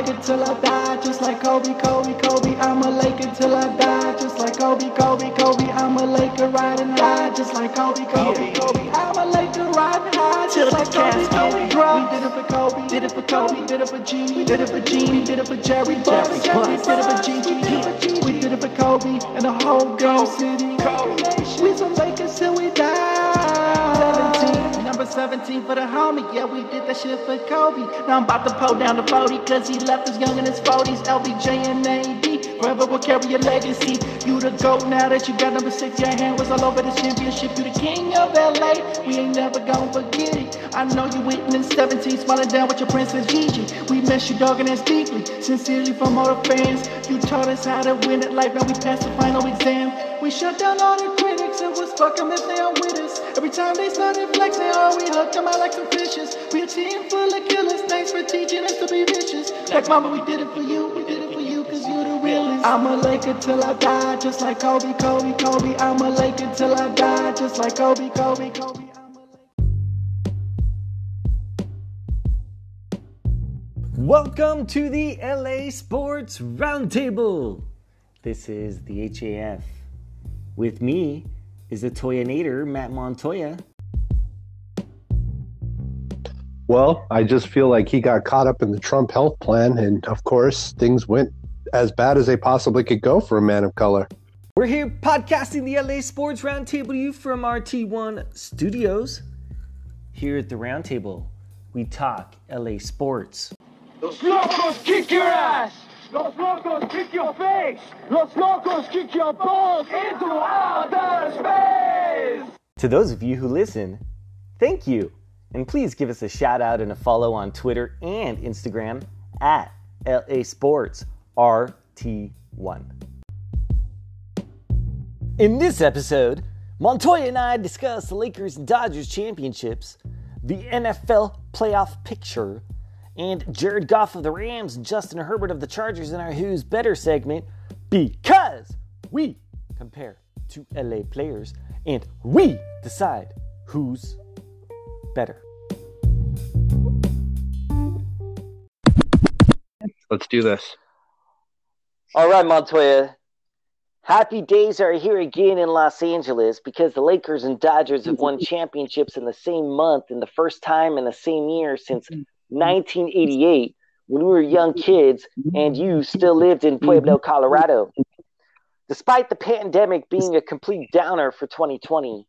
I'm a Laker till I die, just like Kobe, Kobe, Kobe. I'm a Laker till I die, just like Kobe, Kobe, Kobe. I'm a Laker riding high, just like Kobe, Kobe, Kobe. I'm a Laker riding high, just like Kobe, Kobe. We did it for Kobe, did it for Kobe, did it for Genie, did it for Genie, did it for Jerry, Jerry, Jerry, did it for Gigi, we did it for Kobe and the whole damn city. 17, for the homie. Yeah, we did that shit for Kobe. Now I'm about to pull down the 40 cause he left us young in his 40s. LBJ and AD. Forever will carry your legacy. You the GOAT now that you got number six. Your hand was all over this championship. You the king of LA. We ain't never gonna forget it. I know you witnessed 17 smiling down with your princess Gigi. We miss you dogging us deeply. Sincerely from all the fans. You taught us how to win at life. Now we passed the final exam. We shut down all the critics. It was fuck 'em if they are with us. Every time they started flexing, oh, we hooked 'em out like some fishes. We a team full of killers. Thanks for teaching us to be vicious. Like mama, we did it for you. We did it for you cause you the realest. I'm a Laker till I die, just like Kobe, Kobe, Kobe. I'm a Laker till I die, just like Kobe, Kobe, Kobe. Welcome to the LA Sports Roundtable. This is the HAF. With me is the Toyanator, Matt Montoya. Well, I just feel like he got caught up in the Trump health plan, and of course, things went as bad as they possibly could go for a man of color. We're here podcasting the LA Sports Roundtable to you from our T1 studios. Here at the Roundtable, we talk LA sports. Los locos kick your ass! Los locos kick your face! Los locos kick your balls into outer space! To those of you who listen, thank you. And please give us a shout out and a follow on Twitter and Instagram at LA Sports RT1. In this episode, Montoya and I discuss the Lakers and Dodgers championships, the NFL playoff picture, and Jared Goff of the Rams and Justin Herbert of the Chargers in our Who's Better segment because we compare to LA players and we decide who's better. Let's do this. All right, Montoya. Happy days are here again in Los Angeles because the Lakers and Dodgers have won championships in the same month and the first time in the same year since 1988 when we were young kids and you still lived in Pueblo, Colorado. Despite the pandemic being a complete downer for 2020,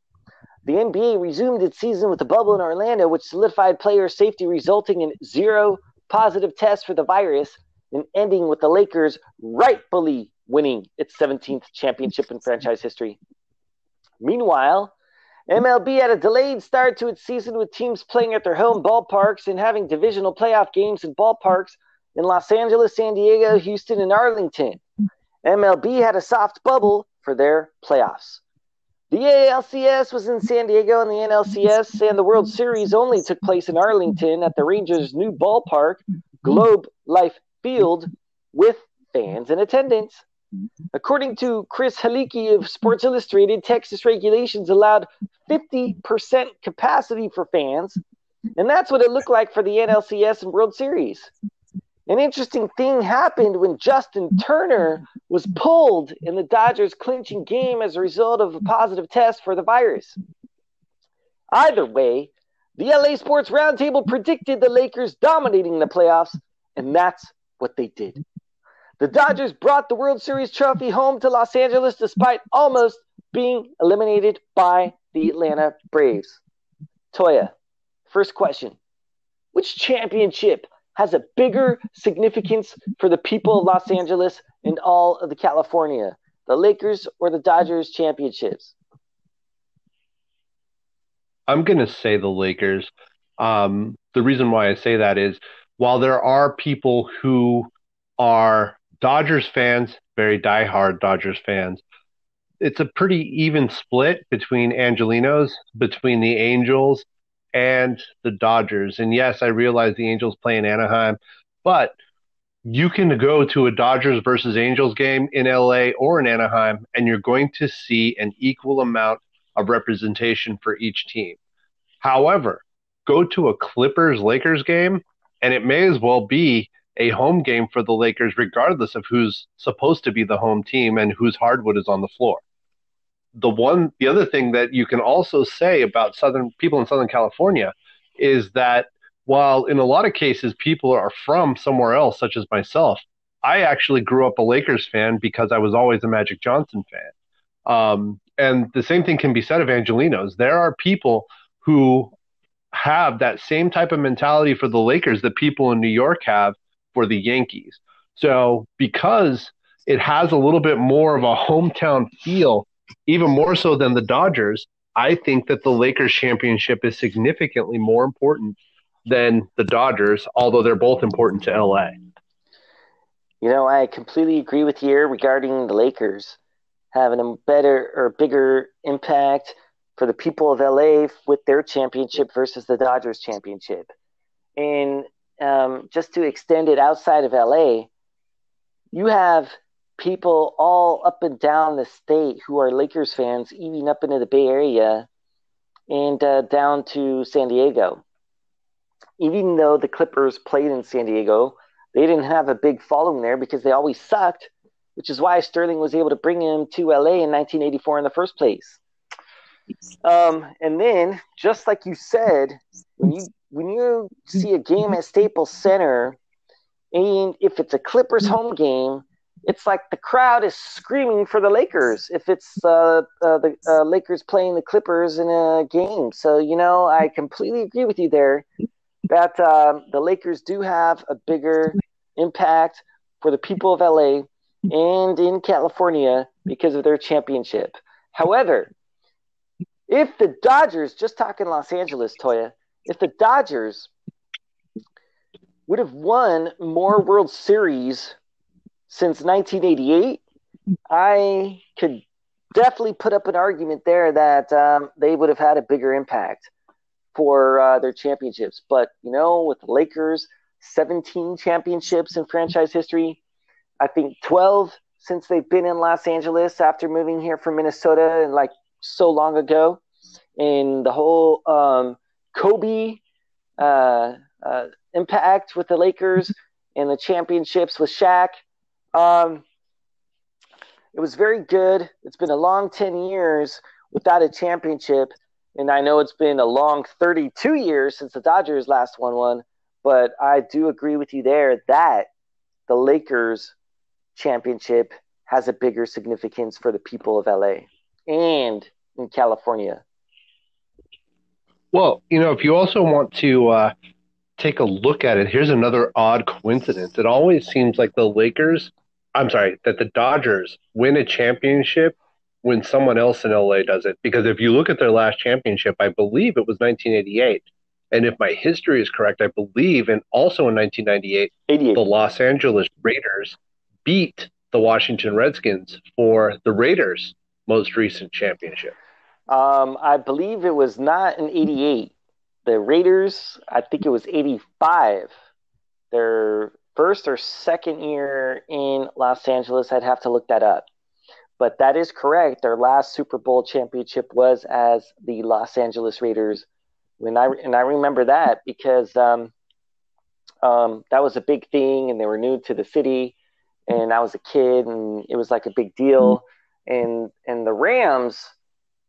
the NBA resumed its season with a bubble in Orlando, which solidified player safety, resulting in zero positive tests for the virus and ending with the Lakers rightfully winning its 17th championship in franchise history. Meanwhile, MLB had a delayed start to its season with teams playing at their home ballparks and having divisional playoff games in ballparks in Los Angeles, San Diego, Houston, and Arlington. MLB had a soft bubble for their playoffs. The ALCS was in San Diego, and the NLCS and the World Series only took place in Arlington at the Rangers' new ballpark, Globe Life Field, with fans in attendance. According to Chris Halicki of Sports Illustrated, Texas regulations allowed 50% capacity for fans, and that's what it looked like for the NLCS and World Series. An interesting thing happened when Justin Turner was pulled in the Dodgers clinching game as a result of a positive test for the virus. Either way, the LA Sports Roundtable predicted the Lakers dominating the playoffs, and that's what they did. The Dodgers brought the World Series trophy home to Los Angeles despite almost being eliminated by the Atlanta Braves. Toya, first question Which championship has a bigger significance for the people of Los Angeles and all of the California? The Lakers or the Dodgers championships? I'm going to say the Lakers. Um, the reason why I say that is while there are people who are Dodgers fans, very diehard Dodgers fans, it's a pretty even split between Angelenos, between the Angels and the Dodgers. And yes, I realize the Angels play in Anaheim, but you can go to a Dodgers versus Angels game in LA or in Anaheim, and you're going to see an equal amount of representation for each team. However, go to a Clippers Lakers game, and it may as well be a home game for the Lakers, regardless of who's supposed to be the home team and whose hardwood is on the floor. The one, the other thing that you can also say about Southern people in Southern California is that while in a lot of cases people are from somewhere else, such as myself, I actually grew up a Lakers fan because I was always a Magic Johnson fan. Um, and the same thing can be said of Angelenos. There are people who have that same type of mentality for the Lakers that people in New York have for the Yankees. So because it has a little bit more of a hometown feel, even more so than the Dodgers, I think that the Lakers championship is significantly more important than the Dodgers, although they're both important to LA. You know, I completely agree with you regarding the Lakers having a better or bigger impact for the people of LA with their championship versus the Dodgers championship. And um, just to extend it outside of LA, you have people all up and down the state who are Lakers fans, even up into the Bay Area and uh, down to San Diego. Even though the Clippers played in San Diego, they didn't have a big following there because they always sucked, which is why Sterling was able to bring him to LA in 1984 in the first place. Um, and then, just like you said, when you when you see a game at Staples Center, and if it's a Clippers home game, it's like the crowd is screaming for the Lakers. If it's uh, uh, the uh, Lakers playing the Clippers in a game, so you know I completely agree with you there that um, the Lakers do have a bigger impact for the people of LA and in California because of their championship. However, if the Dodgers, just talking Los Angeles, Toya, if the Dodgers would have won more World Series since 1988, I could definitely put up an argument there that um, they would have had a bigger impact for uh, their championships. But, you know, with the Lakers, 17 championships in franchise history, I think 12 since they've been in Los Angeles after moving here from Minnesota and like so long ago. And the whole um, Kobe uh, uh, impact with the Lakers and the championships with Shaq. Um, it was very good. It's been a long 10 years without a championship. And I know it's been a long 32 years since the Dodgers last won one. But I do agree with you there that the Lakers championship has a bigger significance for the people of LA and in California. Well, you know, if you also want to uh, take a look at it, here's another odd coincidence. It always seems like the Lakers, I'm sorry, that the Dodgers win a championship when someone else in LA does it. Because if you look at their last championship, I believe it was 1988. And if my history is correct, I believe, and also in 1998, 88. the Los Angeles Raiders beat the Washington Redskins for the Raiders' most recent championship. Um, I believe it was not in 88. The Raiders, I think it was 85. Their first or second year in Los Angeles, I'd have to look that up. But that is correct. Their last Super Bowl championship was as the Los Angeles Raiders. When I and I remember that because um, um, that was a big thing, and they were new to the city, and I was a kid, and it was like a big deal. And and the Rams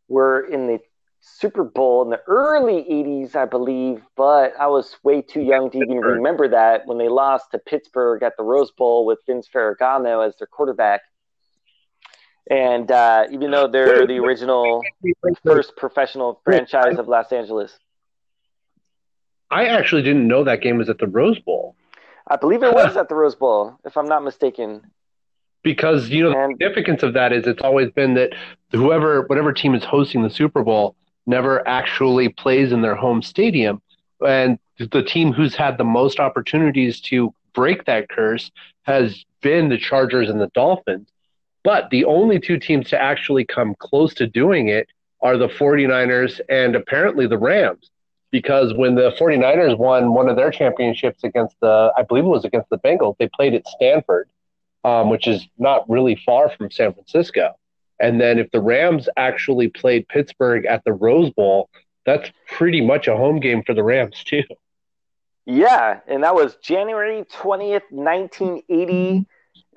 were in the Super Bowl in the early 80s, I believe, but I was way too young to even remember that when they lost to Pittsburgh at the Rose Bowl with Vince Ferragamo as their quarterback. And uh, even though they're the original first professional franchise of Los Angeles. I actually didn't know that game was at the Rose Bowl. I believe it was at the Rose Bowl, if I'm not mistaken because you know the significance of that is it's always been that whoever whatever team is hosting the Super Bowl never actually plays in their home stadium and the team who's had the most opportunities to break that curse has been the Chargers and the Dolphins But the only two teams to actually come close to doing it are the 49ers and apparently the Rams. Because when the 49ers won one of their championships against the, I believe it was against the Bengals, they played at Stanford, um, which is not really far from San Francisco. And then if the Rams actually played Pittsburgh at the Rose Bowl, that's pretty much a home game for the Rams, too. Yeah, and that was January 20th, 1980,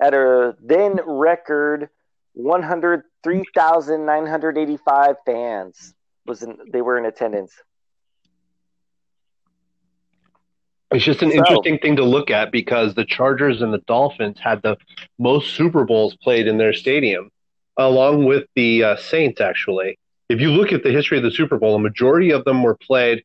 at a then record 103,985 fans was in, they were in attendance. It's just an So- interesting thing to look at because the Chargers and the Dolphins had the most Super Bowls played in their stadium, along with the uh, Saints, actually. If you look at the history of the Super Bowl, a majority of them were played,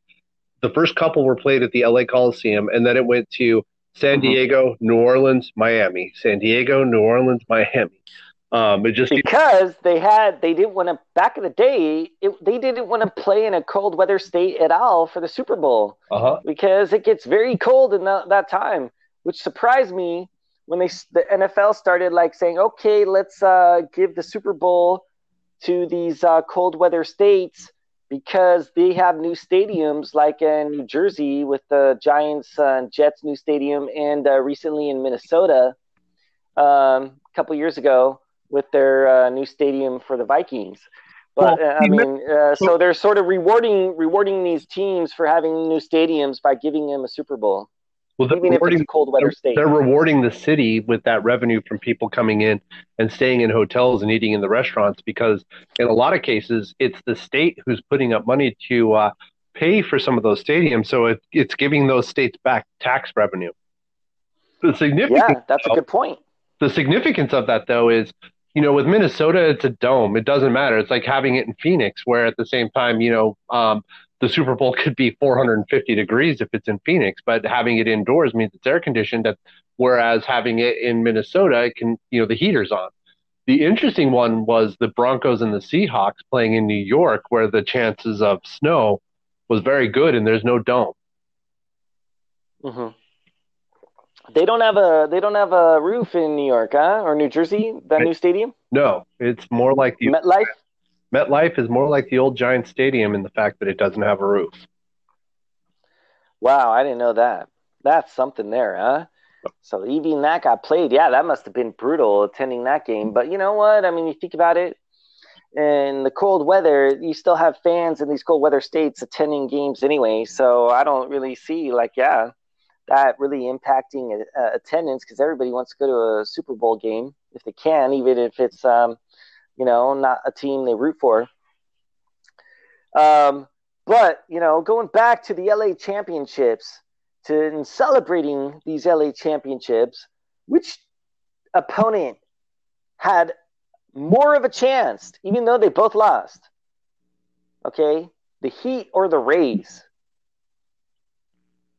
the first couple were played at the LA Coliseum, and then it went to San Mhm. Diego, New Orleans, Miami. San Diego, New Orleans, Miami. Um, it just because they had they didn't want to back in the day it, they didn't want to play in a cold weather state at all for the super bowl uh-huh. because it gets very cold in that, that time which surprised me when they the nfl started like saying okay let's uh, give the super bowl to these uh, cold weather states because they have new stadiums like in new jersey with the giants uh, and jets new stadium and uh, recently in minnesota um, a couple years ago with their uh, new stadium for the Vikings. But Well, uh, I mean, uh, so they're sort of rewarding rewarding these teams for having new stadiums by giving them a Super Bowl, Well, they're even rewarding, cold weather state. they're rewarding the city with that revenue from people coming in and staying in hotels and eating in the restaurants because in a lot of cases it's the state who's putting up money to uh, pay for some of those stadiums so it, it's giving those states back tax revenue the significance Yeah, that's a good point. the significance of that though is you know with minnesota it's a dome it doesn't matter it's like having it in phoenix where at the same time you know um, the super bowl could be 450 degrees if it's in phoenix but having it indoors means it's air conditioned that whereas having it in minnesota it can you know the heater's on. The interesting one was the broncos and the seahawks playing in new york where the chances of snow was very good and there's no dome. Hmm They don't have a they don't have a roof in New York, huh? Or New Jersey, that new stadium, no it's more like the MetLife. MetLife is more like the old Giant Stadium in the fact that it doesn't have a roof. Wow, I didn't know that. That's something there, huh? So even that got played. Yeah, that must have been brutal attending that game. But you know what? I mean, you think about it. In the cold weather, you still have fans in these cold weather states attending games anyway. So I don't really see like, yeah, that really impacting uh, attendance because everybody wants to go to a Super Bowl game if they can, even if it's, um, you know, not a team they root for. Um, but you know, going back to the LA championships, to in celebrating these LA championships, which opponent had more of a chance, even though they both lost? Okay, the Heat or the Rays?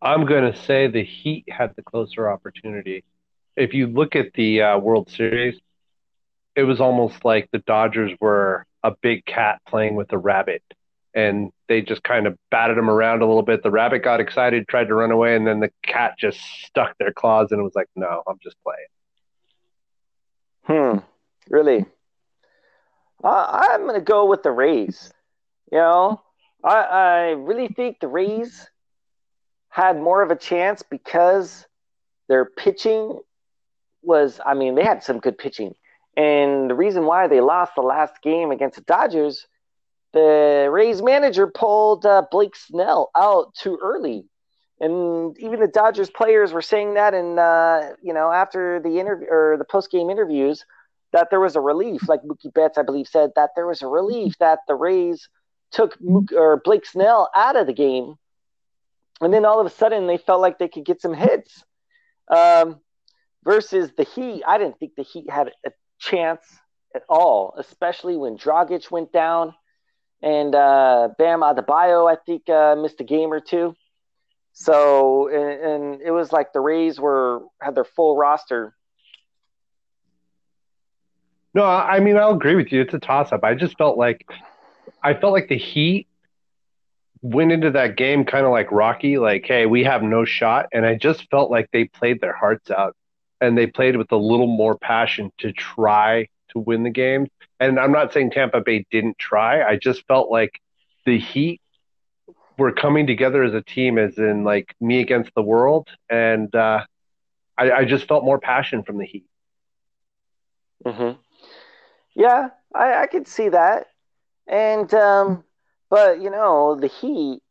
I'm going to say the Heat had the closer opportunity. If you look at the uh, World Series, it was almost like the Dodgers were a big cat playing with a rabbit. And they just kind of batted him around a little bit. The rabbit got excited, tried to run away, and then the cat just stuck their claws and was like, no, I'm just playing. Hmm, really? Uh, I'm going to go with the Rays. You know, I, I really think the Rays had more of a chance because their pitching was, I mean, they had some good pitching. And the reason why they lost the last game against the Dodgers, the Rays manager pulled uh, Blake Snell out too early. And even the Dodgers players were saying that, and uh, you know, after the interview or the post game interviews, that there was a relief. Like Mookie Betts, I believe, said that there was a relief that the Rays took Mook, or Blake Snell out of the game, and then all of a sudden they felt like they could get some hits. Um, versus the Heat, I didn't think the Heat had a chance at all, especially when Dragic went down and uh, Bam Adebayo, I think, uh, missed a game or two. So, and, and it was like the Rays were had their full roster. No, I mean I'll agree with you. It's a toss up. I just felt like I felt like the Heat went into that game kind of like Rocky, like, hey, we have no shot. And I just felt like they played their hearts out and they played with a little more passion to try to win the game. And I'm not saying Tampa Bay didn't try. I just felt like the Heat were coming together as a team, as in like me against the world, and uh, I, I just felt more passion from the Heat. Mm-hmm. Yeah, I, I could see that. And um, but you know, the Heat,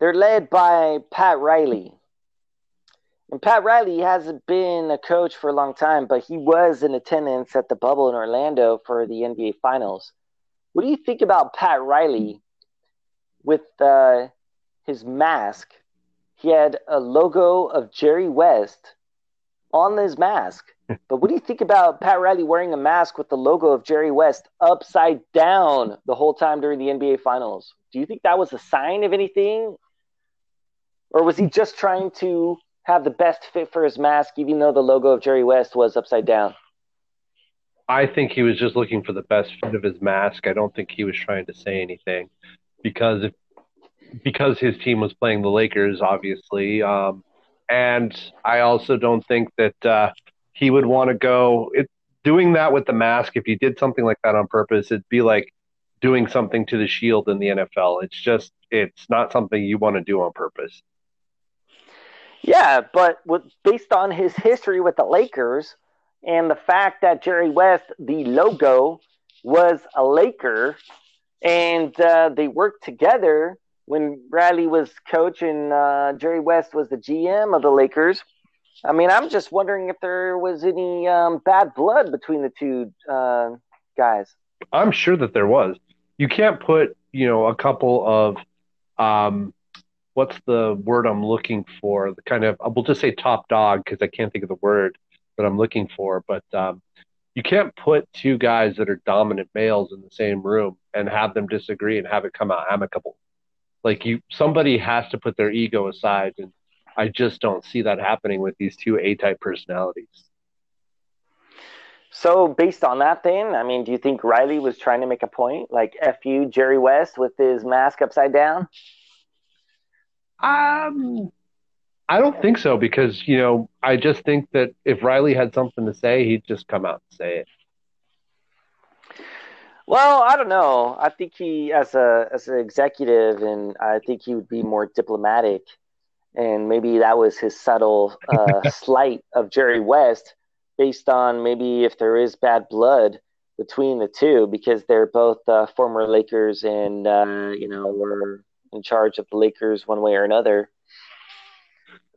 they're led by Pat Riley. And Pat Riley hasn't been a coach for a long time, but he was in attendance at the bubble in Orlando for the NBA Finals. What do you think about Pat Riley with uh, his mask? He had a logo of Jerry West on his mask. but what do you think about Pat Riley wearing a mask with the logo of Jerry West upside down the whole time during the NBA Finals? Do you think that was a sign of anything? Or was he just trying to have the best fit for his mask, even though the logo of Jerry West was upside down? I think he was just looking for the best fit of his mask. I don't think he was trying to say anything because if, because his team was playing the Lakers, obviously. Um, and I also don't think that uh, he would want to go it, doing that with the mask. If he did something like that on purpose, it'd be like doing something to the Shield in the NFL. It's just it's not something you want to do on purpose. Yeah, but with, based on his history with the Lakers and the fact that Jerry West, the logo, was a Laker, and uh, they worked together when Bradley was coach and uh, Jerry West was the GM of the Lakers. I mean, I'm just wondering if there was any um, bad blood between the two uh, guys. I'm sure that there was. You can't put, you know, a couple of um, what's the word I'm looking for? The kind of we'll just say top dog because I can't think of the word that I'm looking for. But um, you can't put two guys that are dominant males in the same room and have them disagree and have it come out amicable. Like you, somebody has to put their ego aside, and I just don't see that happening with these two A-type personalities. So, based on that, then, I mean, do you think Riley was trying to make a point, like "F you, Jerry West" with his mask upside down? Um, I don't think so because you know I just think that if Riley had something to say, he'd just come out and say it. Well, I don't know. I think he, as a as an executive, and I think he would be more diplomatic, and maybe that was his subtle uh, slight of Jerry West, based on maybe if there is bad blood between the two, because they're both uh, former Lakers, and uh, you know were in charge of the Lakers one way or another.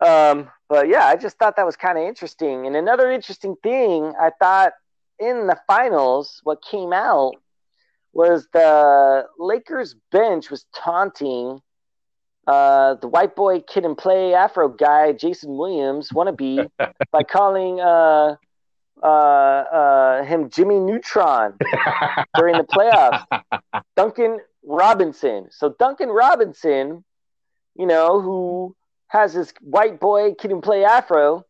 Um, but yeah, I just thought that was kind of interesting. And another interesting thing I thought in the finals, what came out was the Lakers bench was taunting uh, the white boy kid and play Afro guy, Jason Williams, wannabe, by calling uh, uh, uh, him Jimmy Neutron during the playoffs. Duncan Robinson. So Duncan Robinson, you know, who has this white boy kid and play Afro,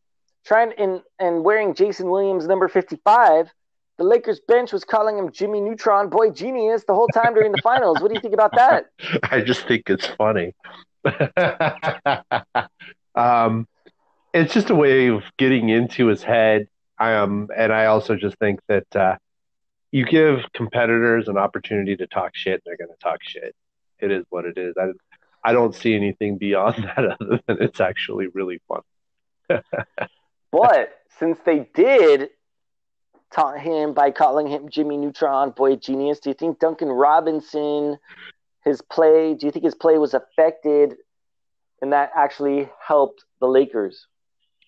trying and and wearing Jason Williams number fifty five. The Lakers bench was calling him Jimmy Neutron, boy genius, the whole time during the finals. What do you think about that? I just think it's funny. um, it's just a way of getting into his head. Um, and I also just think that uh, you give competitors an opportunity to talk shit, they're going to talk shit. It is what it is. I, I don't see anything beyond that other than it's actually really fun. but since they did taunt him by calling him Jimmy Neutron, boy genius, do you think Duncan Robinson, his play, do you think his play was affected and that actually helped the Lakers?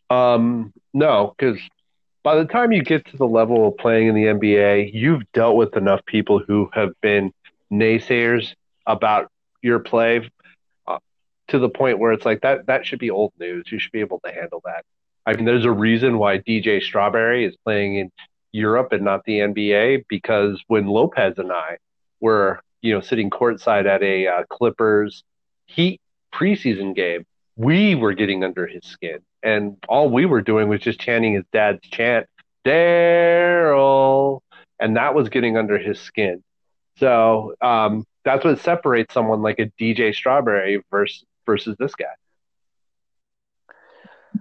Um, no, because by the time you get to the level of playing in the NBA, you've dealt with enough people who have been naysayers about your play uh, to the point where it's like that that should be old news. You should be able to handle that. I mean, there's a reason why DJ Strawberry is playing in Europe and not the NBA because when Lopez and I were, you know, sitting courtside at a uh, Clippers Heat preseason game, we were getting under his skin and all we were doing was just chanting his dad's chant, Daryl, and that was getting under his skin. So um, that's what separates someone like a DJ Strawberry versus versus this guy.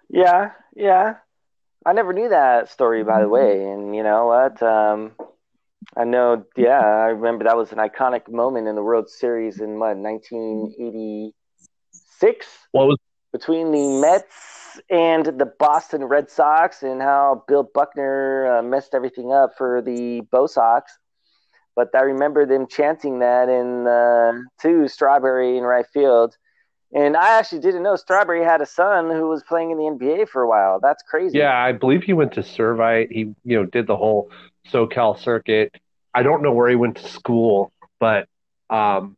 Yeah, yeah. I never knew that story, by the way. And you know what? Um, I know, yeah, I remember that was an iconic moment in the World Series in what 1986 Well, it was between the Mets and the Boston Red Sox, and how Bill Buckner uh, messed everything up for the Bo Sox. But I remember them chanting that in uh, to Strawberry in right field. And I actually didn't know Strawberry had a son who was playing in the NBA for a while. That's crazy. Yeah, I believe he went to Servite. He, you know, did the whole SoCal circuit. I don't know where he went to school, but um,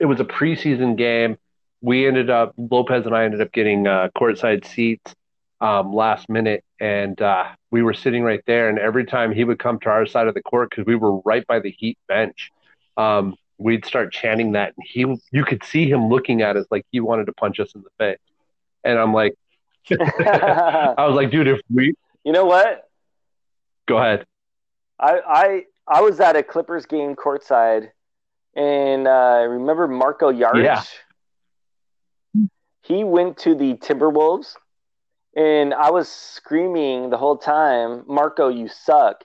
it was a preseason game. We ended up Lopez and I ended up getting uh, courtside seats um, last minute, and uh, we were sitting right there. And every time he would come to our side of the court because we were right by the Heat bench, um, we'd start chanting that, and he you could see him looking at us like he wanted to punch us in the face. And I'm like, I was like, dude, if we you know what? go ahead. I I I was at a Clippers game courtside, and uh, I remember Marko Jaric. Yeah. He went to the Timberwolves, and I was screaming the whole time, "Marko, you suck!"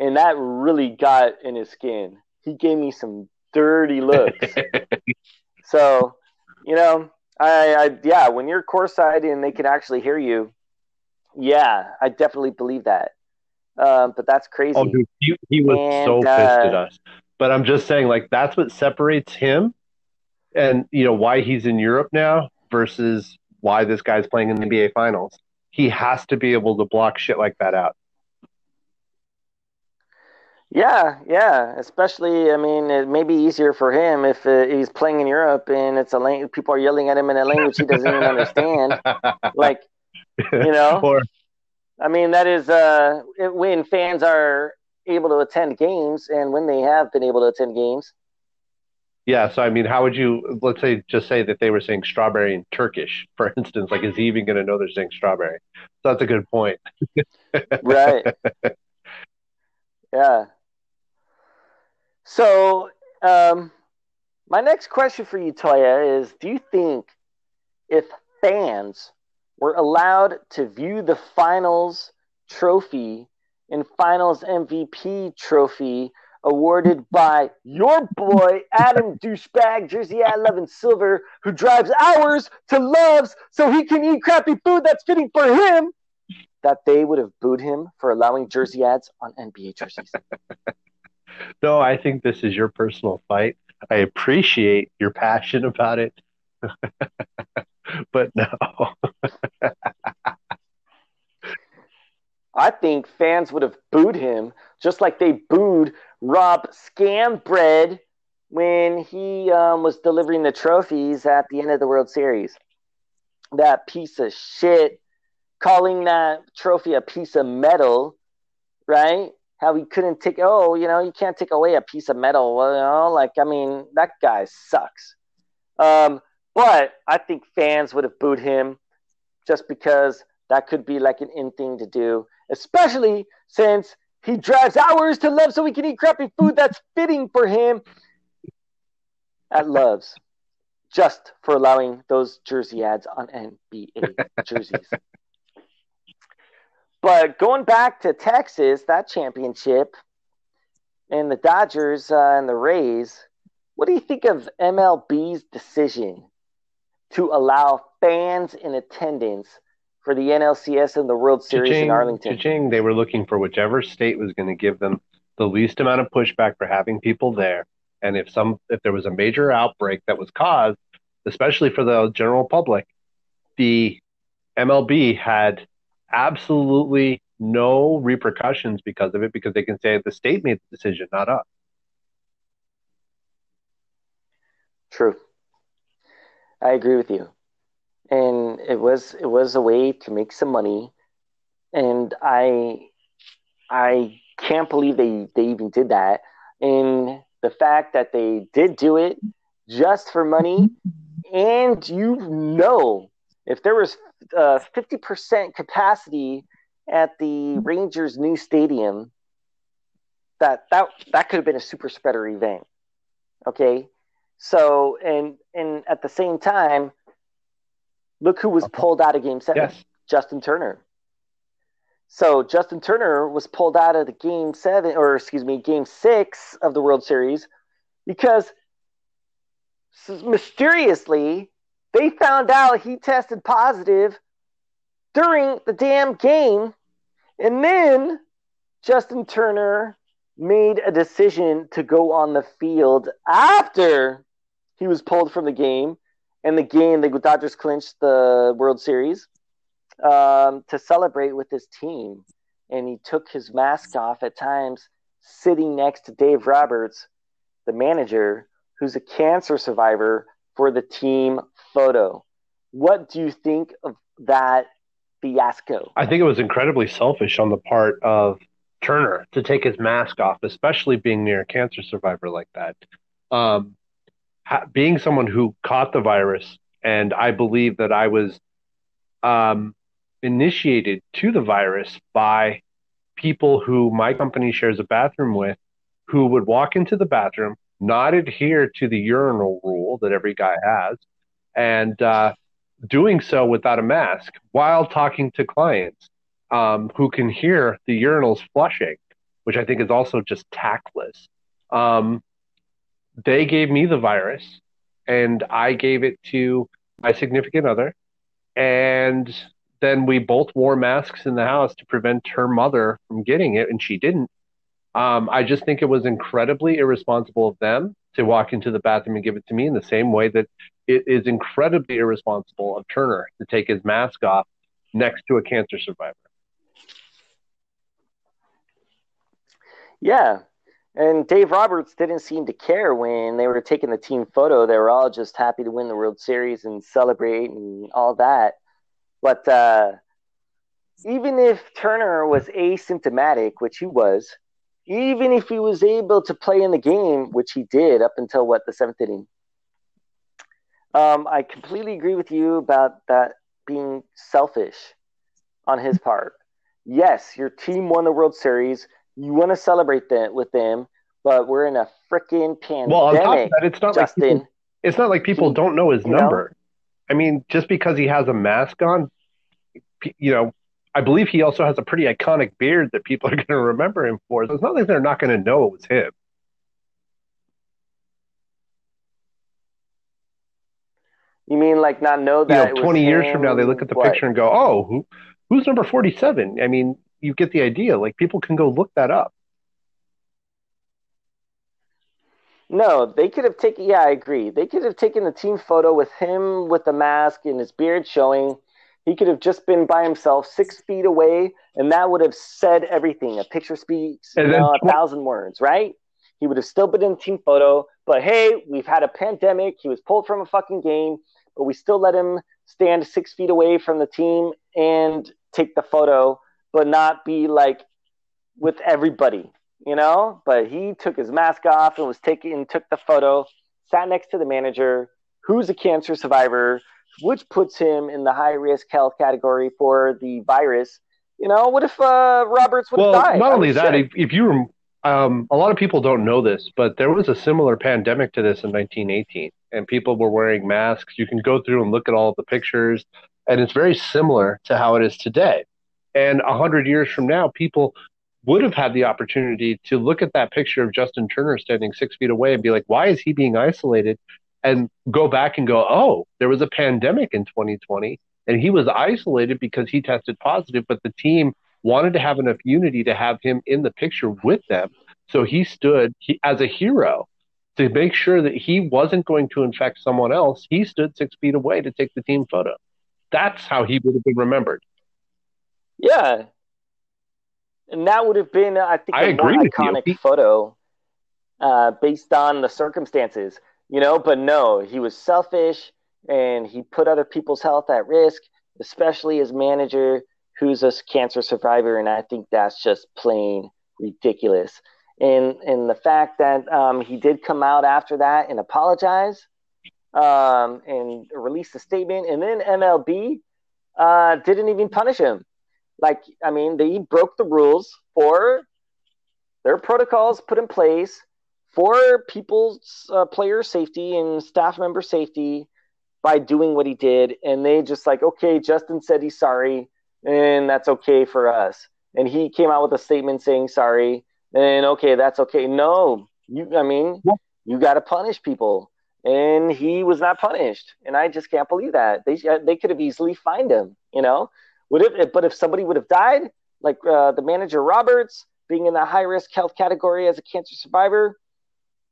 And that really got in his skin. He gave me some dirty looks. so, you know, I, I yeah, when you're courtside and they can actually hear you, yeah, I definitely believe that. Um, but that's crazy. Oh, dude, he, he was And, so pissed uh, at us. But I'm just saying, like, that's what separates him and, you know, why he's in Europe now versus why this guy's playing in the NBA Finals. He has to be able to block shit like that out. Yeah, yeah. Especially, I mean, it may be easier for him if uh, he's playing in Europe and it's a lang- people are yelling at him in a language he doesn't even understand. Like, you know, or I mean, that is uh, when fans are able to attend games and when they have been able to attend games. Yeah, so I mean, how would you let's say just say that they were saying strawberry in Turkish, for instance? Like, is he even going to know they're saying strawberry? So that's a good point. Right. yeah. So, um, my next question for you, Toya, is do you think if fans were allowed to view the finals trophy and finals MVP trophy awarded by your boy, Adam Douchebag, Jersey at 11 Silver, who drives hours to Loves so he can eat crappy food that's fitting for him, that they would have booed him for allowing jersey ads on NBA jerseys. No, I think this is your personal fight. I appreciate your passion about it. but no. I think fans would have booed him just like they booed Rob Scambread when he um, was delivering the trophies at the end of the World Series. That piece of shit, calling that trophy a piece of metal, right? How he couldn't take, oh, you know, you can't take away a piece of metal. Well, you know, like, I mean, that guy sucks. Um, but I think fans would have booed him just because that could be like an in thing to do, especially since he drives hours to Love so he can eat crappy food that's fitting for him at Love's just for allowing those jersey ads on NBA jerseys. but going back to Texas, that championship, and the Dodgers uh, and the Rays, what do you think of MLB's decision to allow fans in attendance for the NLCS and the World Series in Cha-ching, Arlington? cha-ching, they were looking for whichever state was going to give them the least amount of pushback for having people there. And if some if there was a major outbreak that was caused, especially for the general public, the MLB had absolutely no repercussions because of it because they can say the state made the decision, not us. True. I agree with you. And it was it was a way to make some money. And I I can't believe they, they even did that. And the fact that they did do it just for money, and you know, if there was uh, 50% capacity at the Rangers' new stadium, that that that could have been a super spreader event. Okay, so and and at the same time, look who was pulled out of Game Seven: Yes. Justin Turner. So Justin Turner was pulled out of the game seven, or excuse me, game six of the World Series because mysteriously they found out he tested positive during the damn game. And then Justin Turner made a decision to go on the field after he was pulled from the game. And the game, the Dodgers clinched the World Series um, to celebrate with his team. And he took his mask off at times, sitting next to Dave Roberts, the manager, who's a cancer survivor, for the team photo. What do you think of that fiasco? I think it was incredibly selfish on the part of Turner to take his mask off, especially being near a cancer survivor like that. Um, being someone who caught the virus, and I believe that I was um, initiated to the virus by people who my company shares a bathroom with who would walk into the bathroom, not adhere to the urinal rule that every guy has, and uh, doing so without a mask while talking to clients um, who can hear the urinals flushing, which I think is also just tactless. Um, they gave me the virus, and I gave it to my significant other, and then we both wore masks in the house to prevent her mother from getting it, and she didn't. Um, I just think it was incredibly irresponsible of them to walk into the bathroom and give it to me in the same way that it is incredibly irresponsible of Turner to take his mask off next to a cancer survivor. Yeah. And Dave Roberts didn't seem to care when they were taking the team photo. They were all just happy to win the World Series and celebrate and all that. But uh, even if Turner was asymptomatic, which he was, even if he was able to play in the game, which he did up until what the seventh inning, um, I completely agree with you about that being selfish on his part. Yes, your team won the World Series. You want to celebrate that with them, but we're in a freaking pandemic. Well, on top of that, it's not Justin. like people, it's not like people don't know his number. Know? I mean, just because he has a mask on, you know, I believe he also has a pretty iconic beard that people are going to remember him for. So it's not like they're not going to know it was him. You mean like not know that? You know, twenty years from now, they look at the what? picture and go, "Oh, who, who's number forty-seven? I mean, you get the idea. Like people can go look that up. No, they could have taken. Yeah, I agree. They could have taken the team photo with him with the mask and his beard showing. He could have just been by himself, six feet away, and that would have said everything. A picture speaks you know, a thousand words, right? He would have still been in the team photo. But hey, we've had a pandemic. He was pulled from a fucking game, but we still let him stand six feet away from the team and take the photo, but not be like with everybody you know. But he took his mask off and was taking took the photo, sat next to the manager, who's a cancer survivor, which puts him in the high risk health category for the virus. You know, what if uh, Roberts would well, died? Not only that, if, if you were, um, a lot of people don't know this, but there was a similar pandemic to this in 1918, and people were wearing masks. You can go through and look at all the pictures, and it's very similar to how it is today. And a hundred years from now, people would have had the opportunity to look at that picture of Justin Turner standing six feet away and be like, why is he being isolated? And go back and go, oh, there was a pandemic in 2020 and he was isolated because he tested positive, but the team wanted to have enough unity to have him in the picture with them. So he stood he, as a hero to make sure that he wasn't going to infect someone else. He stood six feet away to take the team photo. That's how he would have been remembered. Yeah, and that would have been, I think, a more iconic you. photo uh, based on the circumstances, you know. But no, he was selfish and he put other people's health at risk, especially as manager who's a cancer survivor. And I think that's just plain ridiculous. And and the fact that um, he did come out after that and apologize um, and release a statement, and then MLB uh, didn't even punish him like I mean, they broke the rules for their protocols put in place for people's uh, player safety and staff member safety by doing what he did, and they just like, okay, Justin said he's sorry, and that's okay for us. and he came out with a statement saying sorry, and okay, that's okay. No, you, I mean, you got to punish people, and he was not punished, and I just can't believe that they they could have easily fined him. You know, would it? But if somebody would have died, like uh, the manager Roberts being in the high risk health category as a cancer survivor,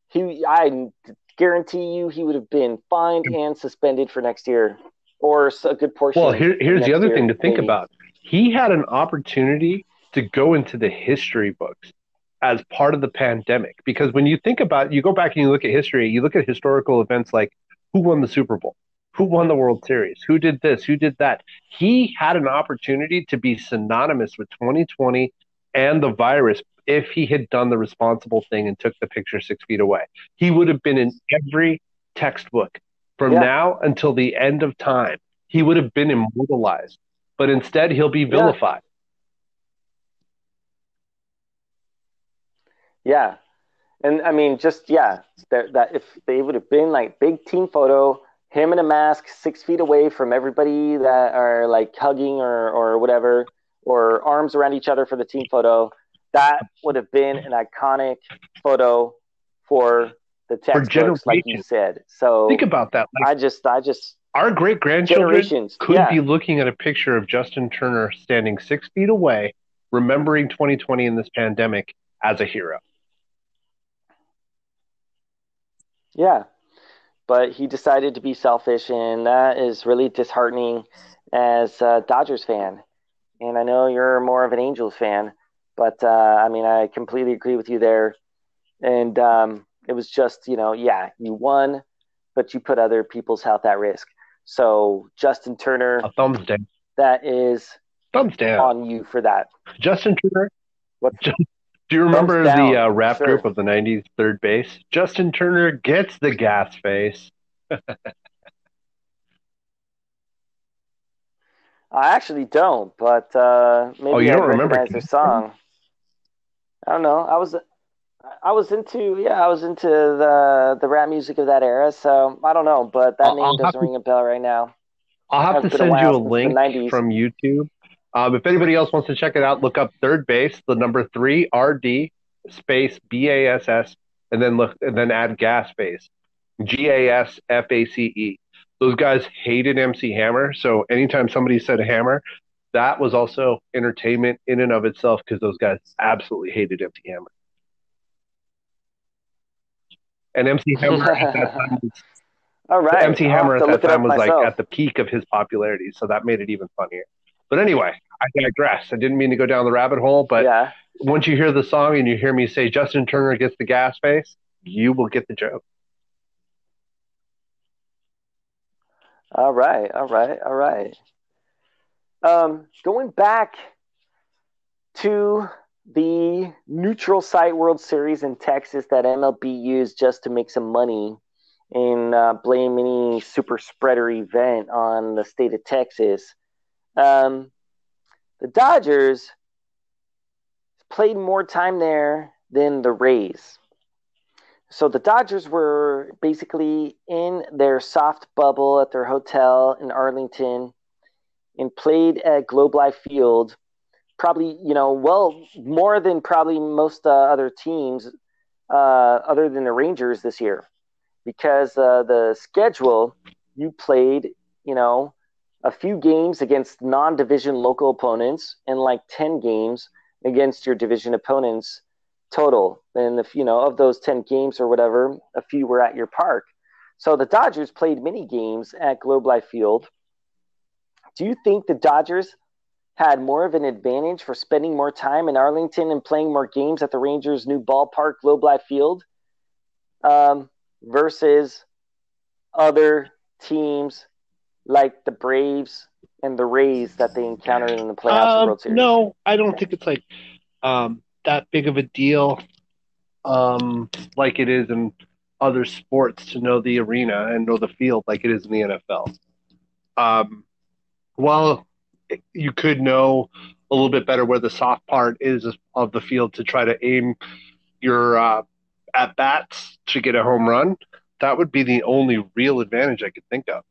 he I guarantee you he would have been fined and suspended for next year or a good portion. Well, here, here's the other year, thing to think maybe. about. He had an opportunity to go into the history books as part of the pandemic because when you think about you go back and you look at history, you look at historical events like who won the Super Bowl, who won the World Series, who did this, who did that. He had an opportunity to be synonymous with 2020 and the virus if he had done the responsible thing and took the picture six feet away. He would have been in every textbook from Yeah. now until the end of time. He would have been immortalized, but instead he'll be vilified. Yeah, and I mean, just yeah, that, that if they would have been like big team photo, him in a mask, six feet away from everybody that are like hugging or or whatever, or arms around each other for the team photo, that would have been an iconic photo for the textbooks, like you said. So Think about that. Like I just, I just our great grandchildren could yeah. be looking at a picture of Justin Turner standing six feet away, remembering 2020 in this pandemic as a hero. Yeah, but he decided to be selfish, and that is really disheartening as a Dodgers fan. And I know you're more of an Angels fan, but uh, I mean, I completely agree with you there. And um, it was just, you know, yeah, you won, but you put other people's health at risk. So Justin Turner, A thumbs down. that is Thumbs down. on you for that. Justin Turner. What? Do you remember down, the uh, rap sure. group of the 90s, Third Bass? Justin Turner gets the gas face. I actually don't, but uh, maybe Oh, you I don't remember recognize their song. I don't know. I was, I was into yeah, I was into the the rap music of that era. So I don't know, but that I'll- name I'll doesn't to- ring a bell right now. I'll have to been a send you a link 90s. from YouTube. Um, if anybody else wants to check it out, look up Third Bass, the number three RD space B A S S, and then look and then add gas face G A S F A C E. Those guys hated MC Hammer, so anytime somebody said Hammer, that was also entertainment in and of itself because those guys absolutely hated MC Hammer. And MC Hammer at that time was All right, MC Hammer at that look it up time was like at the peak of his popularity, so that made it even funnier. But anyway, I digress. I didn't mean to go down the rabbit hole, but yeah, once you hear the song and you hear me say Justin Turner gets the gas face, you will get the joke. all right, all right, all right. Um, going back to the neutral site World Series in Texas that MLB used just to make some money and uh, blame any super spreader event on the state of Texas. Um, the Dodgers played more time there than the Rays. So the Dodgers were basically in their soft bubble at their hotel in Arlington and played at Globe Life Field. Probably, you know, well, more than probably most uh, other teams, uh, other than the Rangers this year, because uh, the schedule you played, you know, a few games against non-division local opponents and like ten games against your division opponents total. And if you know of those ten games or whatever, a few were at your park. So the Dodgers played many games at Globe Life Field. Do you think the Dodgers had more of an advantage for spending more time in Arlington and playing more games at the Rangers' new ballpark, Globe Life Field, um, versus other teams like the Braves and the Rays that they encountered in the playoffs of Um, World Series? no, I don't think it's like um, that big of a deal, um, like it is in other sports to know the arena and know the field, like it is in the NFL. Um, while you could know a little bit better where the soft part is of the field to try to aim your uh, at bats to get a home run, that would be the only real advantage I could think of.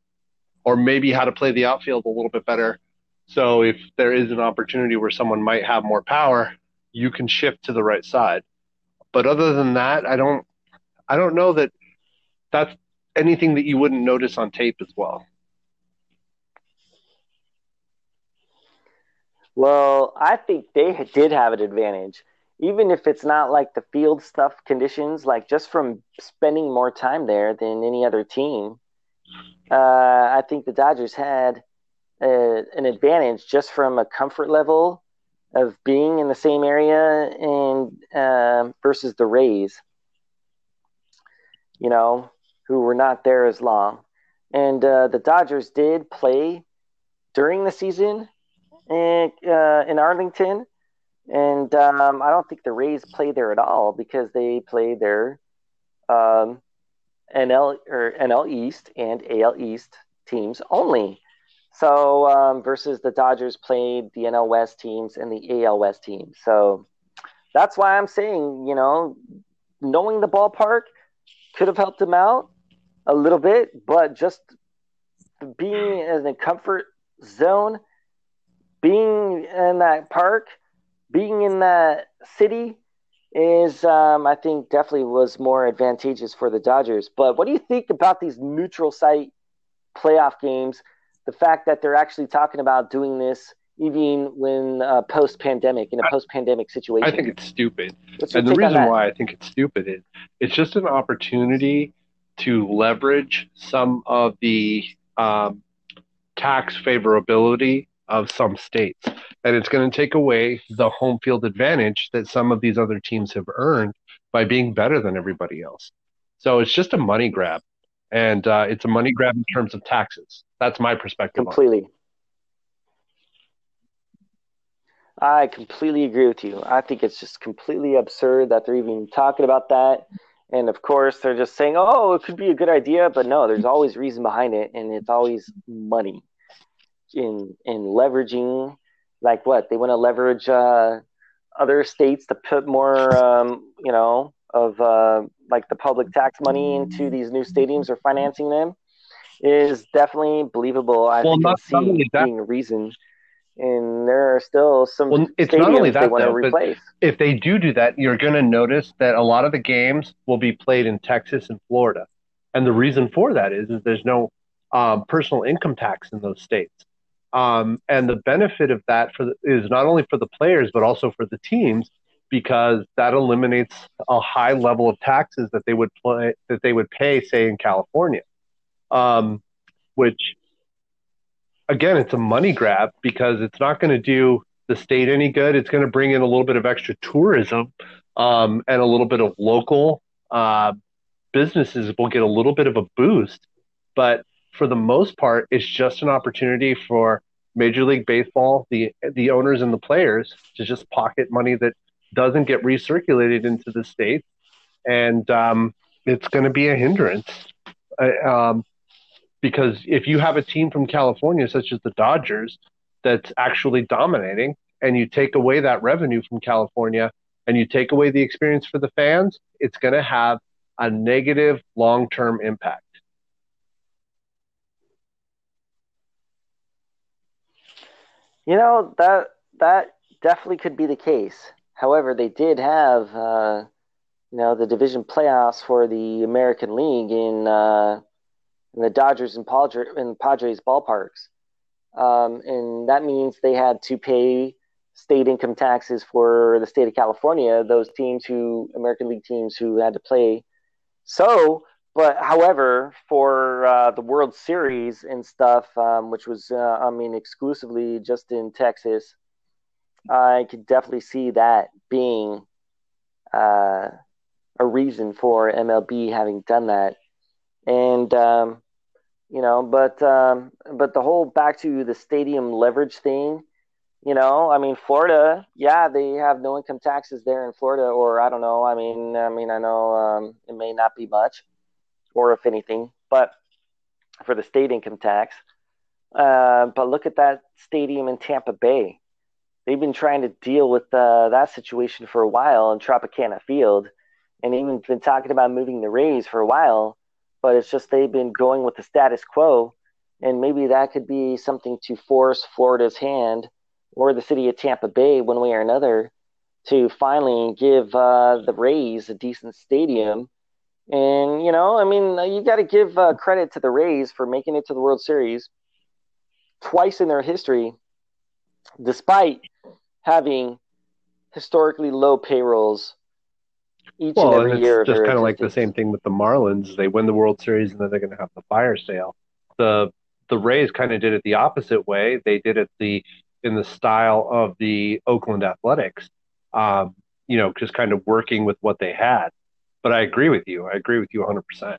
Or maybe how to play the outfield a little bit better So if there is an opportunity where someone might have more power, you can shift to the right side. But other than that, I don't I don't know that that's anything that you wouldn't notice on tape as well. Well, I think they did have an advantage, even if it's not like the field stuff conditions, like just from spending more time there than any other team. Uh, I think the Dodgers had a, an advantage just from a comfort level of being in the same area and uh, versus the Rays, you know, who were not there as long. And uh, the Dodgers did play during the season in, uh, in Arlington. And um, I don't think the Rays played there at all because they played there um, NL or NL East and AL East teams only. So um, versus the Dodgers played the NL West teams and the AL West teams. So that's why I'm saying, you know, knowing the ballpark could have helped him out a little bit, but just being in a comfort zone, being in that park, being in that city is, um, I think, definitely was more advantageous for the Dodgers. But what do you think about these neutral site playoff games? The fact that they're actually talking about doing this even when uh, post pandemic in a post pandemic situation. I think it's stupid. And the reason why I think it's stupid is it's just an opportunity to leverage some of the um, tax favorability of some states. And it's going to take away the home field advantage that some of these other teams have earned by being better than everybody else. So it's just a money grab. And uh, it's a money grab in terms of taxes. That's my perspective. Completely. I completely agree with you. I think it's just completely absurd that they're even talking about that. And of course, they're just saying, "Oh, it could be a good idea," but no, there's always reason behind it, and it's always money in in leveraging like what they want to leverage uh, other states to put more um, you know of uh, like the public tax money into these new stadiums or financing them is definitely believable. I well, can see being a reason. And there are still some well, it's not only that, though, replace. If they do do that, you're going to notice that a lot of the games will be played in Texas and Florida, and the reason for that is, is there's no um, personal income tax in those states. Um, and the benefit of that for the, is not only for the players but also for the teams because that eliminates a high level of taxes that they would play that they would pay, say in California, um, which again it's a money grab because it's not going to do the state any good. It's going to bring in a little bit of extra tourism um, and a little bit of local uh, businesses will get a little bit of a boost, but for the most part, it's just an opportunity for Major League Baseball, the the owners and the players, to just pocket money that doesn't get recirculated into the state, and um, it's going to be a hindrance. Uh, um, because if you have a team from California, such as the Dodgers, that's actually dominating, and you take away that revenue from California, and you take away the experience for the fans, it's going to have a negative long term impact. You know that that definitely could be the case. However, they did have uh, you know the division playoffs for the American League in, uh, in the Dodgers and Padres, in Padres ballparks, um, and that means they had to pay state income taxes for the state of California. Those teams who American League teams who had to play. So but however, for uh, the World Series and stuff, um, which was, uh, I mean, exclusively just in Texas, I could definitely see that being uh, a reason for MLB having done that. And um, you know, but um, but the whole back to the stadium leverage thing, you know, I mean, Florida, yeah, they have no income taxes there in Florida, or I don't know. I mean, I mean, I know um, it may not be much or if anything, but for the state income tax. Uh, but look at that stadium in Tampa Bay. They've been trying to deal with uh, that situation for a while in Tropicana Field, and even been talking about moving the Rays for a while. But it's just they've been going with the status quo, and maybe that could be something to force Florida's hand or the city of Tampa Bay, one way or another, to finally give uh, the Rays a decent stadium. And you know, I mean, you got to give uh, credit to the Rays for making it to the World Series twice in their history, despite having historically low payrolls each well, and every and year. it's just kind of like the same thing with the Marlins. They win the World Series and then they're going to have the fire sale. The the Rays kind of did it the opposite way. They did it the in the style of the Oakland Athletics. Um, you know, just kind of working with what they had. But I agree with you. I agree with you 100%.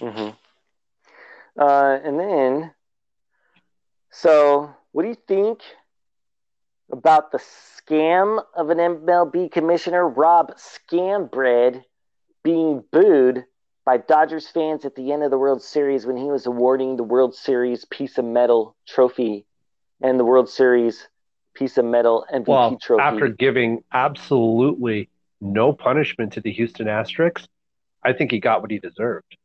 Mm-hmm. Uh, and then, so what do you think about the scam of an MLB commissioner, Rob Scambread, being booed by Dodgers fans at the end of the World Series when he was awarding the World Series piece of metal trophy and the World Series piece of metal MVP well, trophy. after giving absolutely no punishment to the Houston Asterix, I think he got what he deserved.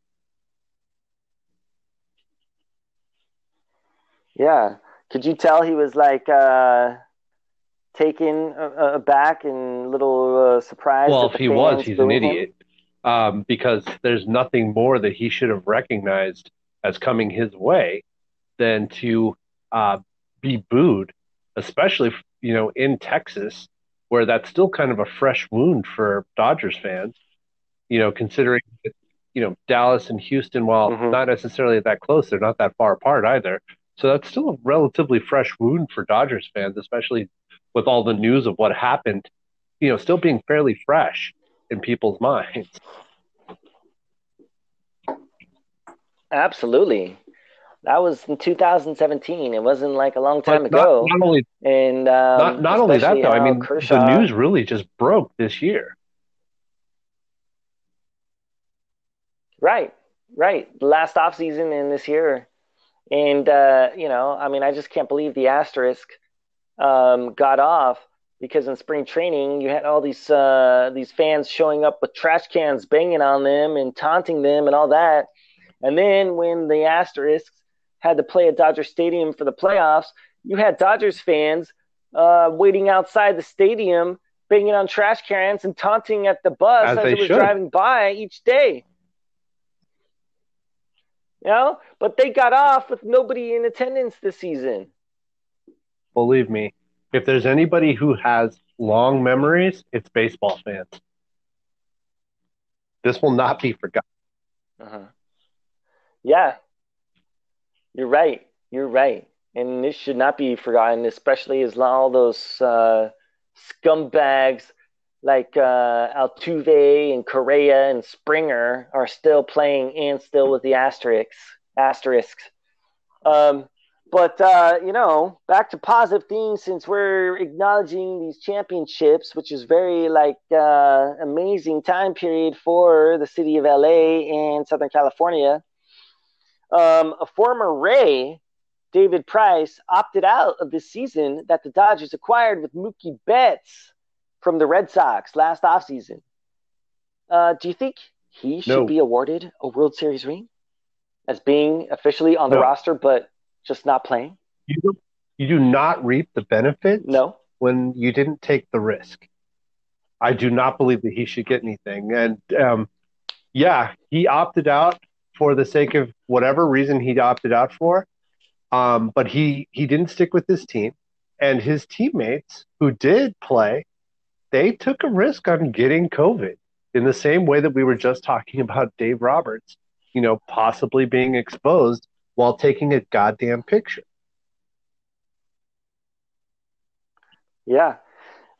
Yeah. Could you tell he was like uh, taken aback and a little uh, surprised? Well, if he was, he's an idiot. Um, because there's nothing more that he should have recognized as coming his way than to uh, be booed, especially you know in Texas, where that's still kind of a fresh wound for Dodgers fans. You know, considering that, you know Dallas and Houston, while Mhm. not necessarily that close, they're not that far apart either. So that's still a relatively fresh wound for Dodgers fans, especially with all the news of what happened. You know, still being fairly fresh in people's minds. Absolutely. That was in 2017. It wasn't like a long time not, ago. not only and um, not, not only that though, I mean Kershaw, the news really just broke this year. Right, right. Last off season and this year, and uh, you know, I mean, I just can't believe the asterisk um, got off because in spring training you had all these uh, these fans showing up with trash cans, banging on them and taunting them and all that, and then when the asterisks had to play at Dodger Stadium for the playoffs, you had Dodgers fans uh, waiting outside the stadium, banging on trash cans and taunting at the bus As as, they it was should. driving by each day. You know, but they got off with nobody in attendance this season. Believe me, if there's anybody who has long memories, it's baseball fans. This will not be forgotten. Uh-huh. Yeah, you're right. You're right. And this should not be forgotten, especially as all those uh, scumbags like uh, Altuve and Correa and Springer are still playing and still with the asterisks. Asterisks. Um, but uh, you know, back to positive things since we're acknowledging these championships, which is very like uh, amazing time period for the city of LA and Southern California. Um, a former Ray, David Price, opted out of the season that the Dodgers acquired with Mookie Betts from the Red Sox last offseason. Uh, do you think he should No. be awarded a World Series ring as being officially on the No. roster but just not playing? You do, you do not reap the benefit No. when you didn't take the risk. I do not believe that he should get anything. And um, yeah, he opted out for the sake of whatever reason he opted out for. Um, but he he didn't stick with his team, and his teammates who did play, they took a risk on getting COVID in the same way that we were just talking about Dave Roberts, you know, possibly being exposed while taking a goddamn picture. Yeah,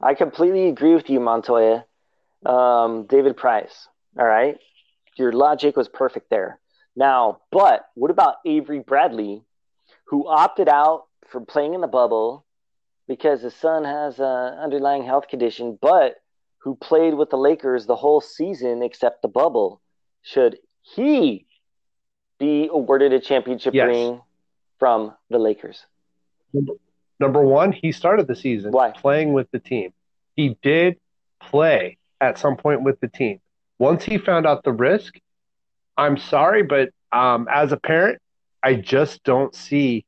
I completely agree with you, Montoya. Um, David Price. All right. Your logic was perfect there. Now, but what about Avery Bradley, who opted out from playing in the bubble because his son has an underlying health condition, but who played with the Lakers the whole season except the bubble? Should he be awarded a championship Yes. ring from the Lakers? Number one, he started the season Why? playing with the team. He did play at some point with the team. Once he found out the risk, I'm sorry, but um, as a parent, I just don't see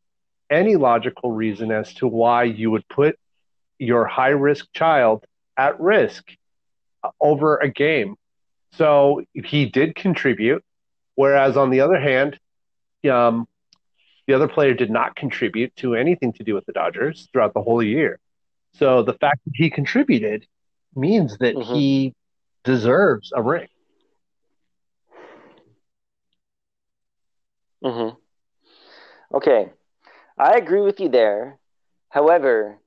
any logical reason as to why you would put your high risk child at risk over a game. So he did contribute, whereas on the other hand, um, the other player did not contribute to anything to do with the Dodgers throughout the whole year. So the fact that he contributed means that Mhm. he deserves a ring. Hmm Okay, I agree with you there. However,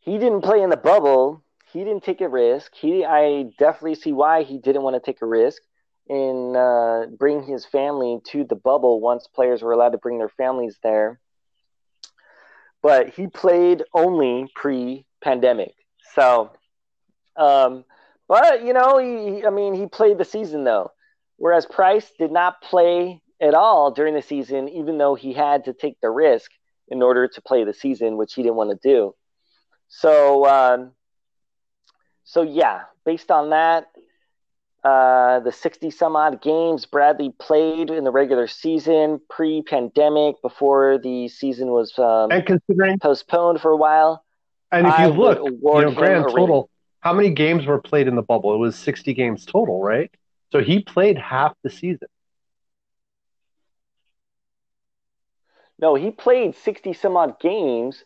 he didn't play in the bubble. He didn't take a risk. He, I definitely see why he didn't want to take a risk in uh, bring his family to the bubble once players were allowed to bring their families there. But he played only pre-pandemic. So, um, but you know, he, I mean, he played the season though, whereas Price did not play at all during the season, even though he had to take the risk in order to play the season, which he didn't want to do. So, um, so yeah, based on that, uh, the 60 some odd games Bradley played in the regular season pre pandemic before the season was um, And considering, postponed for a while. and if I you look, you know, grand total, how many games were played in the bubble? It was 60 games total, right? So he played half the season. No, he played 60 some odd games.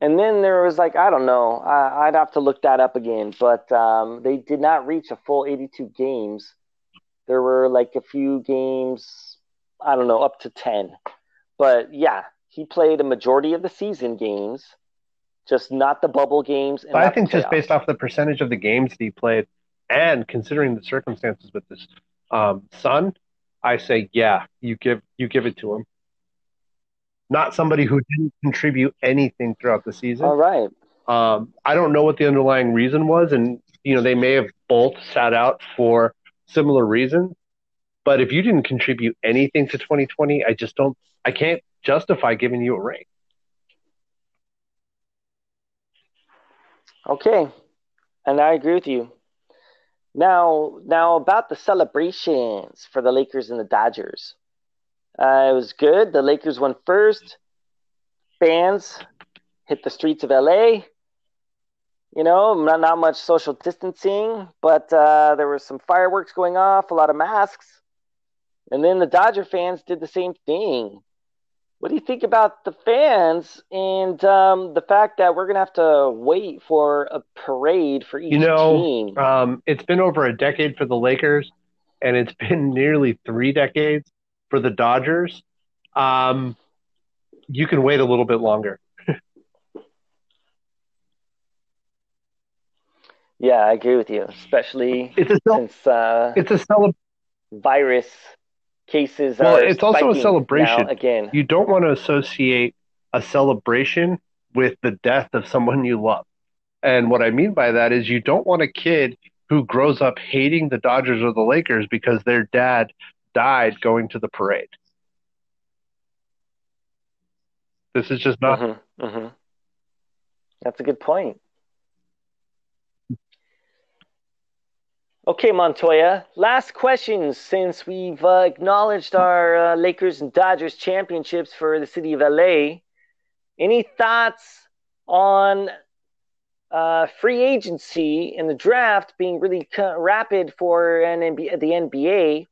And then there was like, I don't know, I, I'd have to look that up again, but um, they did not reach a full 82 games. There were like a few games, I don't know, up to 10. But yeah, he played a majority of the season games, just not the bubble games. And But I think just based off the percentage of the games that he played and considering the circumstances with his um, son, I say, yeah, you give you give it to him. Not somebody who didn't contribute anything throughout the season. All right. Um, I don't know what the underlying reason was, and you know they may have both sat out for similar reasons. But if you didn't contribute anything to 2020, I just don't. I can't justify giving you a ring. Okay, and I agree with you. Now, now about the celebrations for the Lakers and the Dodgers. Uh, it was good. The Lakers won first. Fans hit the streets of LA. You know, not, not much social distancing, but uh, there was some fireworks going off, a lot of masks. And then the Dodger fans did the same thing. What do you think about the fans and um, the fact that we're going to have to wait for a parade for each You know, team? Um, it's been over a decade for the Lakers, and it's been nearly three decades for the Dodgers. Um, you can wait a little bit longer. Yeah, I agree with you, especially It's a cel- since uh, it's a celebration. virus cases Well, it's also a celebration. again. You don't want to associate a celebration with the death of someone you love. And what I mean by that is you don't want a kid who grows up hating the Dodgers or the Lakers because their dad died going to the parade. This is just not hmm hmm That's a good point. Okay, Montoya. Last question since we've uh, acknowledged our uh, Lakers and Dodgers championships for the city of LA. Any thoughts on uh, free agency and the draft being really rapid for an NBA, the NBA?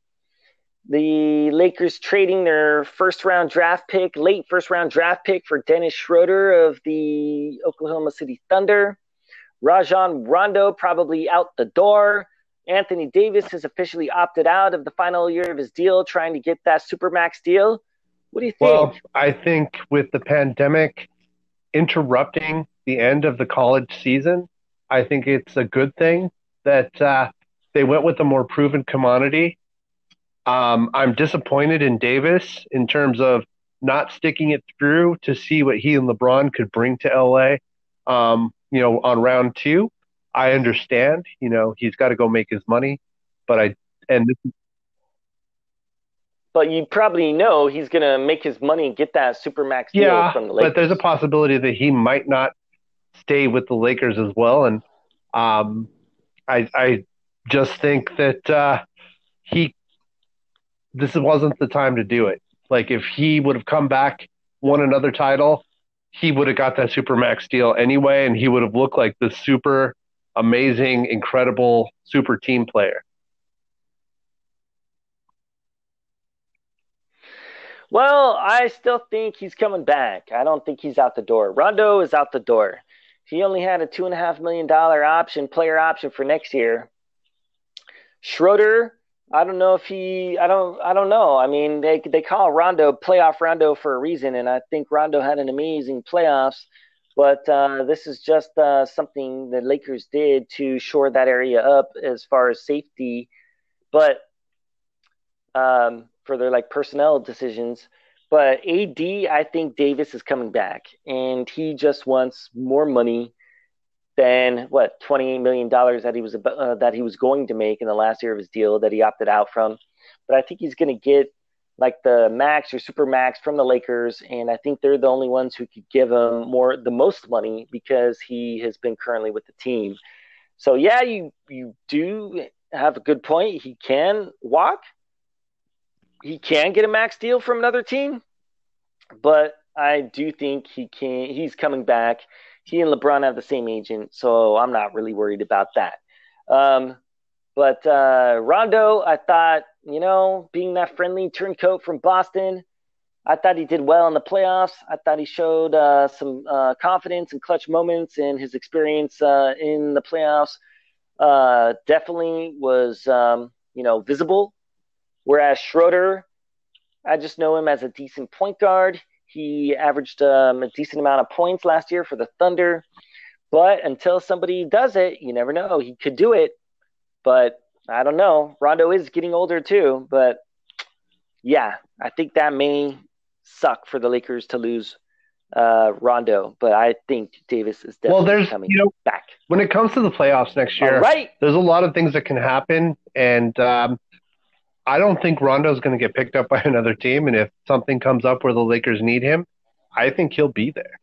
The Lakers trading their first round draft pick, late first round draft pick for Dennis Schroeder of the Oklahoma City Thunder. Rajon Rondo probably out the door. Anthony Davis has officially opted out of the final year of his deal, trying to get that Supermax deal. What do you think? Well, I think with the pandemic interrupting the end of the college season, I think it's a good thing that uh, they went with a more proven commodity. Um, I'm disappointed in Davis in terms of not sticking it through to see what he and LeBron could bring to LA. Um, you know, on round two, I understand. You know, he's got to go make his money, but I and this but you probably know he's going to make his money and get that Supermax deal Yeah, from the Lakers. but there's a possibility that he might not stay with the Lakers as well, and um, I I just think that uh, he this wasn't the time to do it. Like if he would have come back, won another title, he would have got that super max deal anyway, and he would have looked like the super amazing, incredible super team player. Well, I still think he's coming back. I don't think he's out the door. Rondo is out the door. He only had a two and a half million dollar option, player option for next year. Schroeder, I don't know if he, I don't, I don't know. I mean, they they call Rondo playoff Rondo for a reason, and I think Rondo had an amazing playoffs. But uh, this is just uh, something the Lakers did to shore that area up as far as safety. But um, for their like personnel decisions. But AD, I think Davis is coming back, and he just wants more money than what twenty eight million dollars that he was uh, that he was going to make in the last year of his deal that he opted out from. But I think he's going to get like the max or super max from the Lakers, and I think they're the only ones who could give him more the most money because he has been currently with the team. So yeah, you you do have a good point. He can walk, he can get a max deal from another team, but I do think he can. He's coming back. He and LeBron have the same agent, so I'm not really worried about that. Um, but uh, Rondo, I thought, you know, being that friendly turncoat from Boston, I thought he did well in the playoffs. I thought he showed uh, some uh, confidence and clutch moments in his experience uh, in the playoffs. Uh, definitely was, um, you know, visible Whereas Schroeder, I just know him as a decent point guard. He averaged um, a decent amount of points last year for the Thunder. But until somebody does it, you never know. He could do it. But I don't know. Rondo is getting older too. But yeah, I think that may suck for the Lakers to lose uh, Rondo. But I think Davis is definitely well, there's, coming you know, back. When it comes to the playoffs next year, right. there's a lot of things that can happen. And um, I don't think Rondo's going to get picked up by another team, and if something comes up where the Lakers need him, I think he'll be there.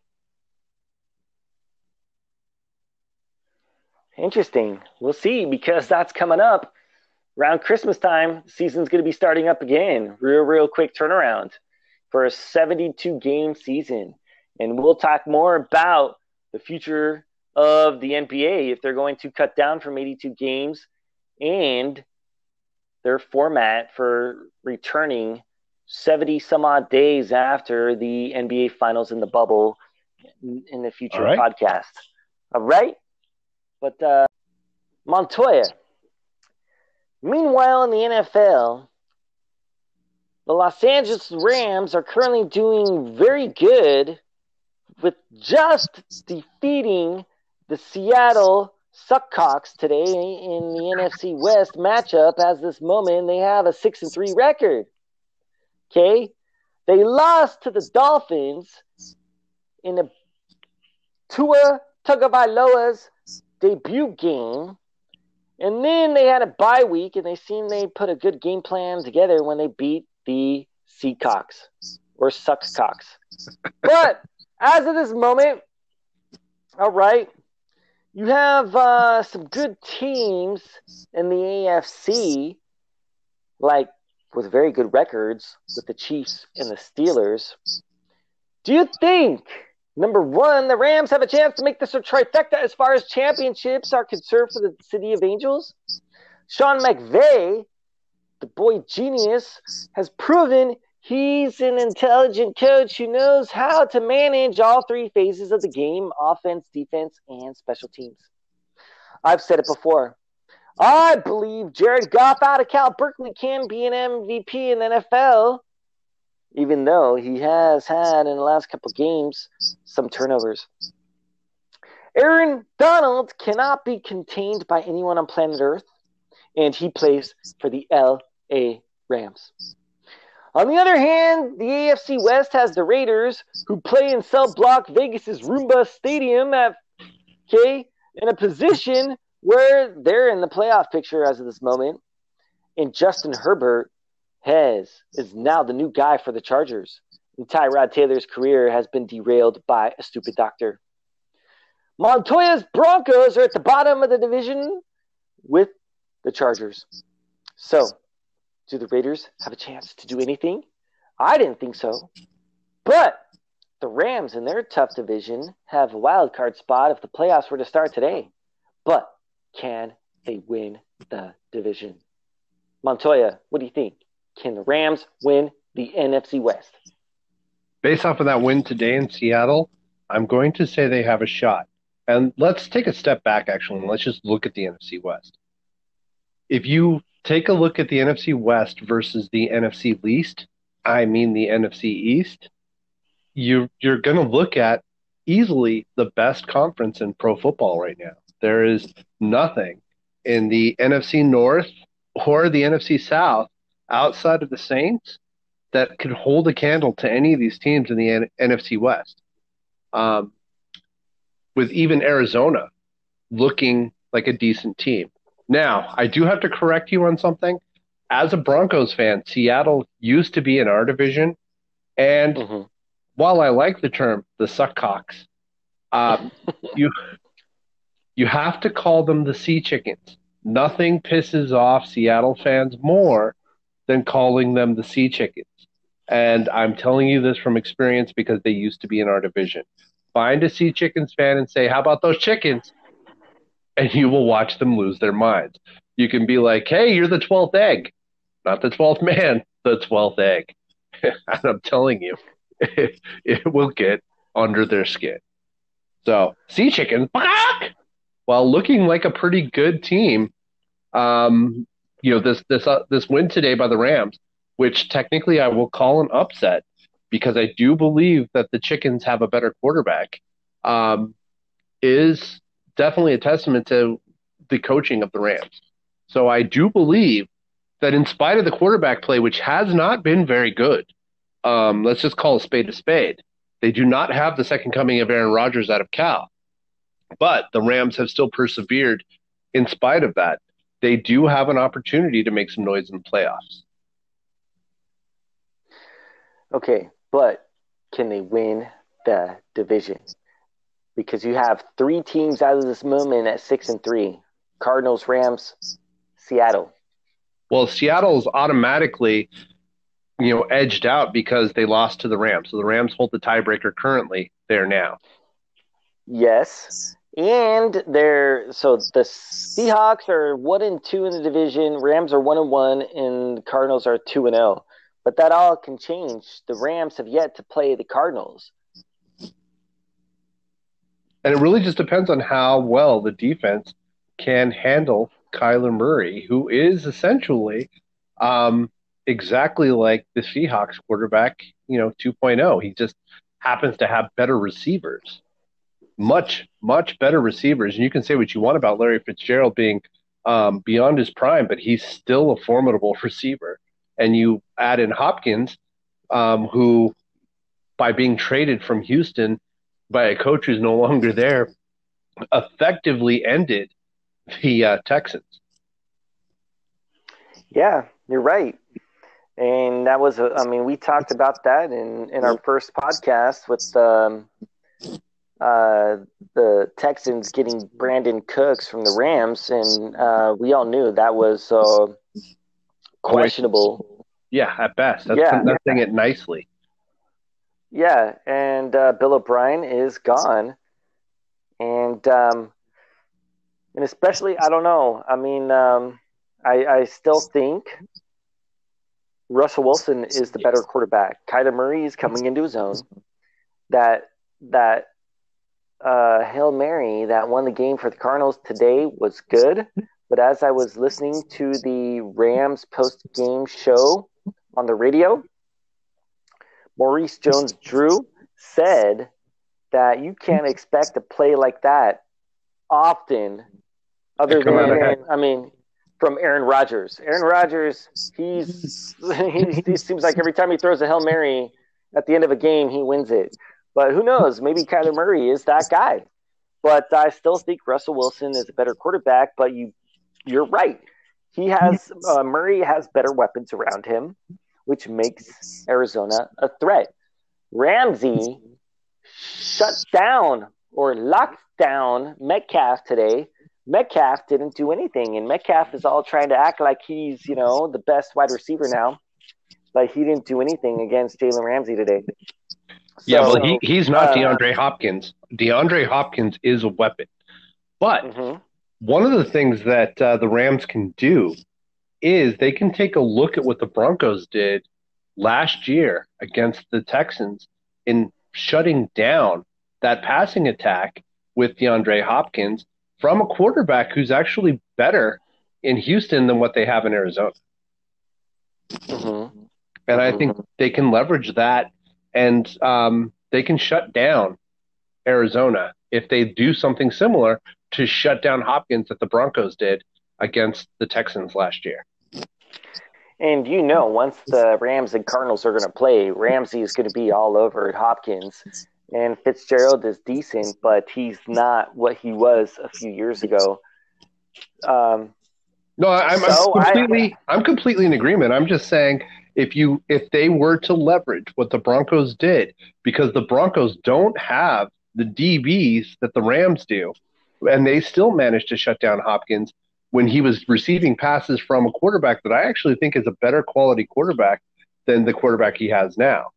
Interesting. We'll see because that's coming up around Christmas time. Season's going to be starting up again. Real, real quick turnaround for a 72 game season. And we'll talk more about the future of the NBA if they're going to cut down from 82 games and their format for returning 70 some odd days after the NBA finals in the bubble in, in the future right. podcast. All right. But uh, Montoya. Meanwhile, in the NFL, the Los Angeles Rams are currently doing very good with just defeating the Seattle Suckcocks today in the NFC West matchup as this moment they have a six and three record. Okay, they lost to the Dolphins in a Tua Tagovailoa's debut game, and then they had a bye week, and they seemed they put a good game plan together when they beat the Seacocks or Suckcocks. but as of this moment, all right, you have uh, some good teams in the AFC, like with very good records with the Chiefs and the Steelers. Do you think, number one, the Rams have a chance to make this a trifecta as far as championships are concerned for the City of Angels? Sean McVay, the boy genius, has proven He's an intelligent coach who knows how to manage all three phases of the game offense, defense, and special teams. I've said it before. I believe Jared Goff out of Cal Berkeley can be an MVP in the NFL, even though he has had in the last couple games some turnovers. Aaron Donald cannot be contained by anyone on planet Earth, and he plays for the LA Rams. On the other hand, the AFC West has the Raiders, who play in cell block Vegas's Roomba Stadium at okay in a position where they're in the playoff picture as of this moment. And Justin Herbert has is now the new guy for the Chargers. And Tyrod Taylor's career has been derailed by a stupid doctor. Montoya's Broncos are at the bottom of the division with the Chargers. So do the Raiders have a chance to do anything? I didn't think so. But the Rams in their tough division have a wild card spot if the playoffs were to start today. But can they win the division? Montoya, what do you think? Can the Rams win the NFC West? Based off of that win today in Seattle, I'm going to say they have a shot. And let's take a step back, actually, and let's just look at the NFC West. If you take a look at the NFC West versus the NFC least, I mean the NFC East, you you're going to look at easily the best conference in pro football right now. There is nothing in the NFC North or the NFC South outside of the Saints that could hold a candle to any of these teams in the N- NFC West. Um, with even Arizona looking like a decent team. Now, I do have to correct you on something. As a Broncos fan, Seattle used to be in our division, and mm-hmm. while I like the term the suckcocks, uh, you you have to call them the sea chickens. Nothing pisses off Seattle fans more than calling them the sea chickens. And I'm telling you this from experience because they used to be in our division. Find a Sea Chickens fan and say, How about those chickens? And you will watch them lose their minds. You can be like, Hey, you're the 12th egg. Not the 12th man, the 12th egg. and I'm telling you, it, it will get under their skin. So, Sea Chickens, while looking like a pretty good team, um, you know this this uh, this win today by the Rams, which technically I will call an upset because I do believe that the Chickens have a better quarterback, um, is definitely a testament to the coaching of the Rams. So I do believe that in spite of the quarterback play, which has not been very good, um, let's just call a spade a spade. They do not have the second coming of Aaron Rodgers out of Cal, but the Rams have still persevered in spite of that they do have an opportunity to make some noise in the playoffs. Okay, but can they win the division? Because you have three teams out of this moment at six and three: Cardinals, Rams, Seattle. Well, Seattle's automatically, you know, edged out because they lost to the Rams. So the Rams hold the tiebreaker currently there now. Yes, and they're so the Seahawks are one and two in the division. Rams are one and one, and Cardinals are two and zero. Oh. But that all can change. The Rams have yet to play the Cardinals. And it really just depends on how well the defense can handle Kyler Murray, who is essentially um, exactly like the Seahawks quarterback, you know, 2.0. He just happens to have better receivers much, much better receivers. And you can say what you want about Larry Fitzgerald being um, beyond his prime, but he's still a formidable receiver. And you add in Hopkins, um, who, by being traded from Houston by a coach who's no longer there, effectively ended the uh, Texans. Yeah, you're right. And that was, a, I mean, we talked about that in, in our first podcast with um, uh, the Texans getting Brandin Cooks from the Rams, and uh, we all knew that was uh, questionable. Yeah, at best. That's, yeah. that's saying it nicely. Yeah, and uh, Bill O'Brien is gone, and um, and especially I don't know. I mean, um, I, I still think Russell Wilson is the better quarterback. Kyler Murray is coming into his own. That that uh, Hail Mary that won the game for the Cardinals today was good. But as I was listening to the Rams post game show on the radio, Maurice Jones Drew said that you can't expect to play like that often, other than Aaron, I mean, from Aaron Rodgers. Aaron Rodgers, he's he, he seems like every time he throws a hail mary at the end of a game, he wins it. But who knows? Maybe Kyler Murray is that guy. But I still think Russell Wilson is a better quarterback. But you, you're right. He has uh, Murray has better weapons around him, which makes Arizona a threat. Ramsey shut down or locked down Metcalf today. Metcalf didn't do anything, and Metcalf is all trying to act like he's you know the best wide receiver now, but he didn't do anything against Jalen Ramsey today. yeah, well, he, he's not uh, DeAndre Hopkins. DeAndre Hopkins is a weapon. But mhm. one of the things that uh, the Rams can do is they can take a look at what the Broncos did last year against the Texans in shutting down that passing attack with DeAndre Hopkins from a quarterback who's actually better in Houston than what they have in Arizona. Mhm. And I think they can leverage that and um, they can shut down Arizona if they do something similar to shut down Hopkins that the Broncos did against the Texans last year. And you know, once the Rams and Cardinals are going to play, Ramsey is going to be all over Hopkins. And Fitzgerald is decent, but he's not what he was a few years ago. Um, No, I'm, So, I'm I- completely I'm completely in agreement. I'm just saying if you if they were to leverage what the Broncos did, because the Broncos don't have the DBs that the Rams do, and they still managed to shut down Hopkins when he was receiving passes from a quarterback that I actually think is a better quality quarterback than the quarterback he has now.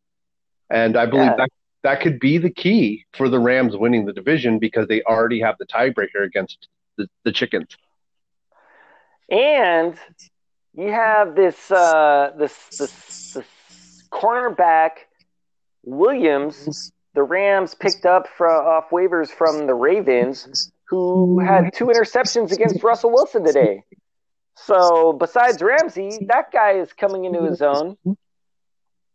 And I believe Yeah. that that could be the key for the Rams winning the division because they already have the tiebreaker against the, the chickens. and you have this uh, this this this cornerback Williams. The Rams picked up from off waivers from the Ravens, who mm. had two interceptions against Russell Wilson today. So besides Ramsey, that guy is coming into his own,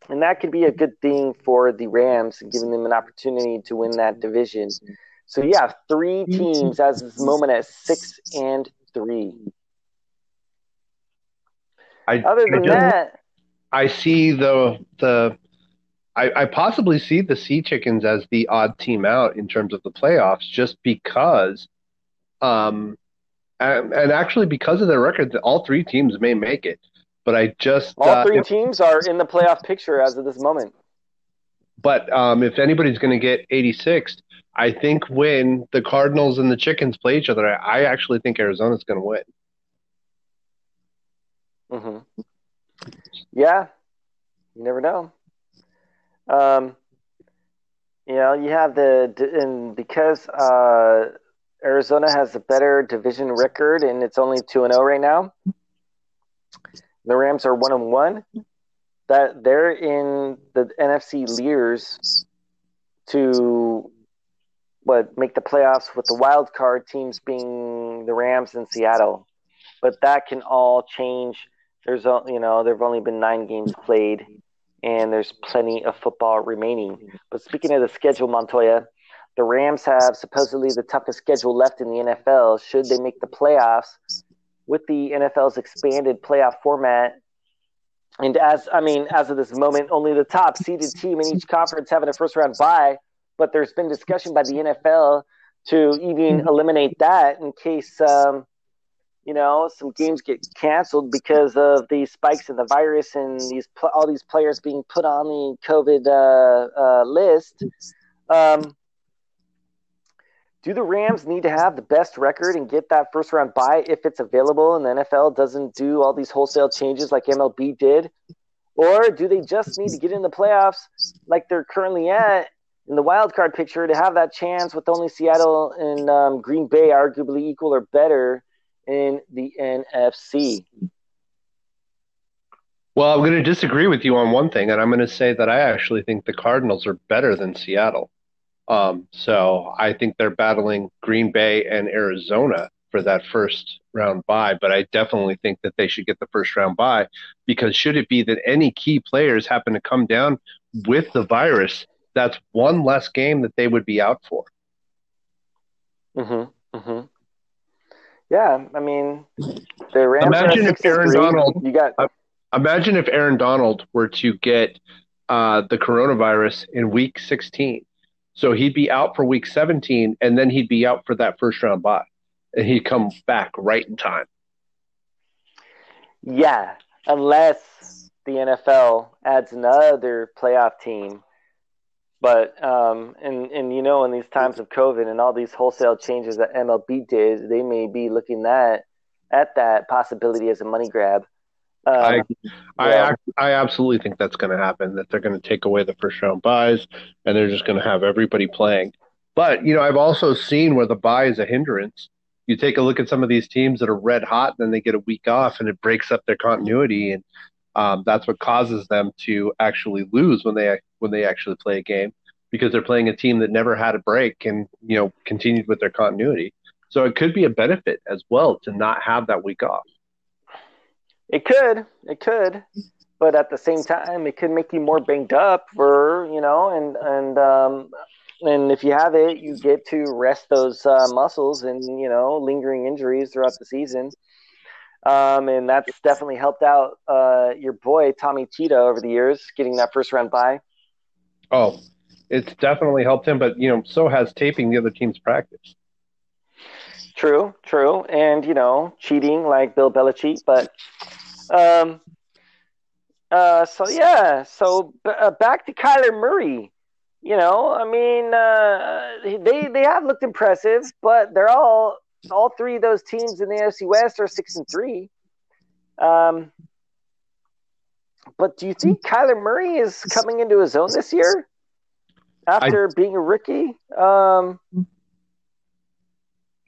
and that could be a good thing for the Rams and giving them an opportunity to win that division. So yeah, three teams as of this moment at six and three. I, Other I than just- that, I see the the I, I possibly see the Sea Chickens as the odd team out in terms of the playoffs, just because, um, and, and actually because of their record, all three teams may make it. But I just all uh, three if- teams are in the playoff picture as of this moment. but um, if anybody's going to get 86th, I think when the Cardinals and the Chickens play each other, I, I actually think Arizona's going to win. Mm-hmm. Yeah, you never know. Um, you know, you have the and because uh, Arizona has a better division record and it's only two and zero right now. The Rams are one and one. That they're in the NFC leaders to what make the playoffs with the wild card teams being the Rams and Seattle. But that can all change. There's you know there've only been nine games played, and there's plenty of football remaining. But speaking of the schedule, Montoya, the Rams have supposedly the toughest schedule left in the NFL. Should they make the playoffs with the NFL's expanded playoff format? And as I mean, as of this moment, only the top seeded team in each conference having a first round bye. But there's been discussion by the NFL to even eliminate that in case um, you know some games get canceled because of the spikes in the virus and these all these players being put on the COVID uh, uh, list. Um, do the Rams need to have the best record and get that first round bye if it's available and the NFL doesn't do all these wholesale changes like MLB did? Or do they just need to get in the playoffs like they're currently at in the wild card picture to have that chance with only Seattle and um, Green Bay arguably equal or better in the NFC? Well, I'm going to disagree with you on one thing, and I'm going to say that I actually think the Cardinals are better than Seattle. Um, so I think they're battling Green Bay and Arizona for that first round bye, but I definitely think that they should get the first round bye because should it be that any key players happen to come down with the virus, that's one less game that they would be out for. Mm-hmm. Mm-hmm. Yeah, I mean, the Rams Imagine if at six and Aaron three. Donald- You got Imagine if Aaron Donald were to get uh, the coronavirus in week 16. So he'd be out for week 17, and then he'd be out for that first round bye. And he'd come back right in time. yeah, unless the NFL adds another playoff team But um, and and you know, in these times of COVID and all these wholesale changes that MLB did, they may be looking that at that possibility as a money grab. Um, I, I, yeah. ac- I absolutely think that's going to happen. That they're going to take away the first round byes, and they're just going to have everybody playing. But you know, I've also seen where the bye is a hindrance. You take a look at some of these teams that are red hot, and then they get a week off, and it breaks up their continuity, and um, that's what causes them to actually lose when they when they actually play a game because they're playing a team that never had a break and you know continued with their continuity. So it could be a benefit as well to not have that week off. It could, it could, but at the same time, it could make you more banged up for you know, and and um, and if you have it, you get to rest those uh, muscles and you know, lingering injuries throughout the season. Um, and that's definitely helped out uh, your boy Tommy Cheetah over the years, getting that first round bye. Oh, it's definitely helped him, but you know, so has taping the other team's practice. True, true, and you know, cheating like Bill Belichick, but um, uh, so yeah, so uh, back to Kyler Murray. You know, I mean, uh, they they have looked impressive, but they're all all three of those teams in the AFC West are six and three. Um, but do you think Kyler Murray is coming into his own this year after being a rookie? Um,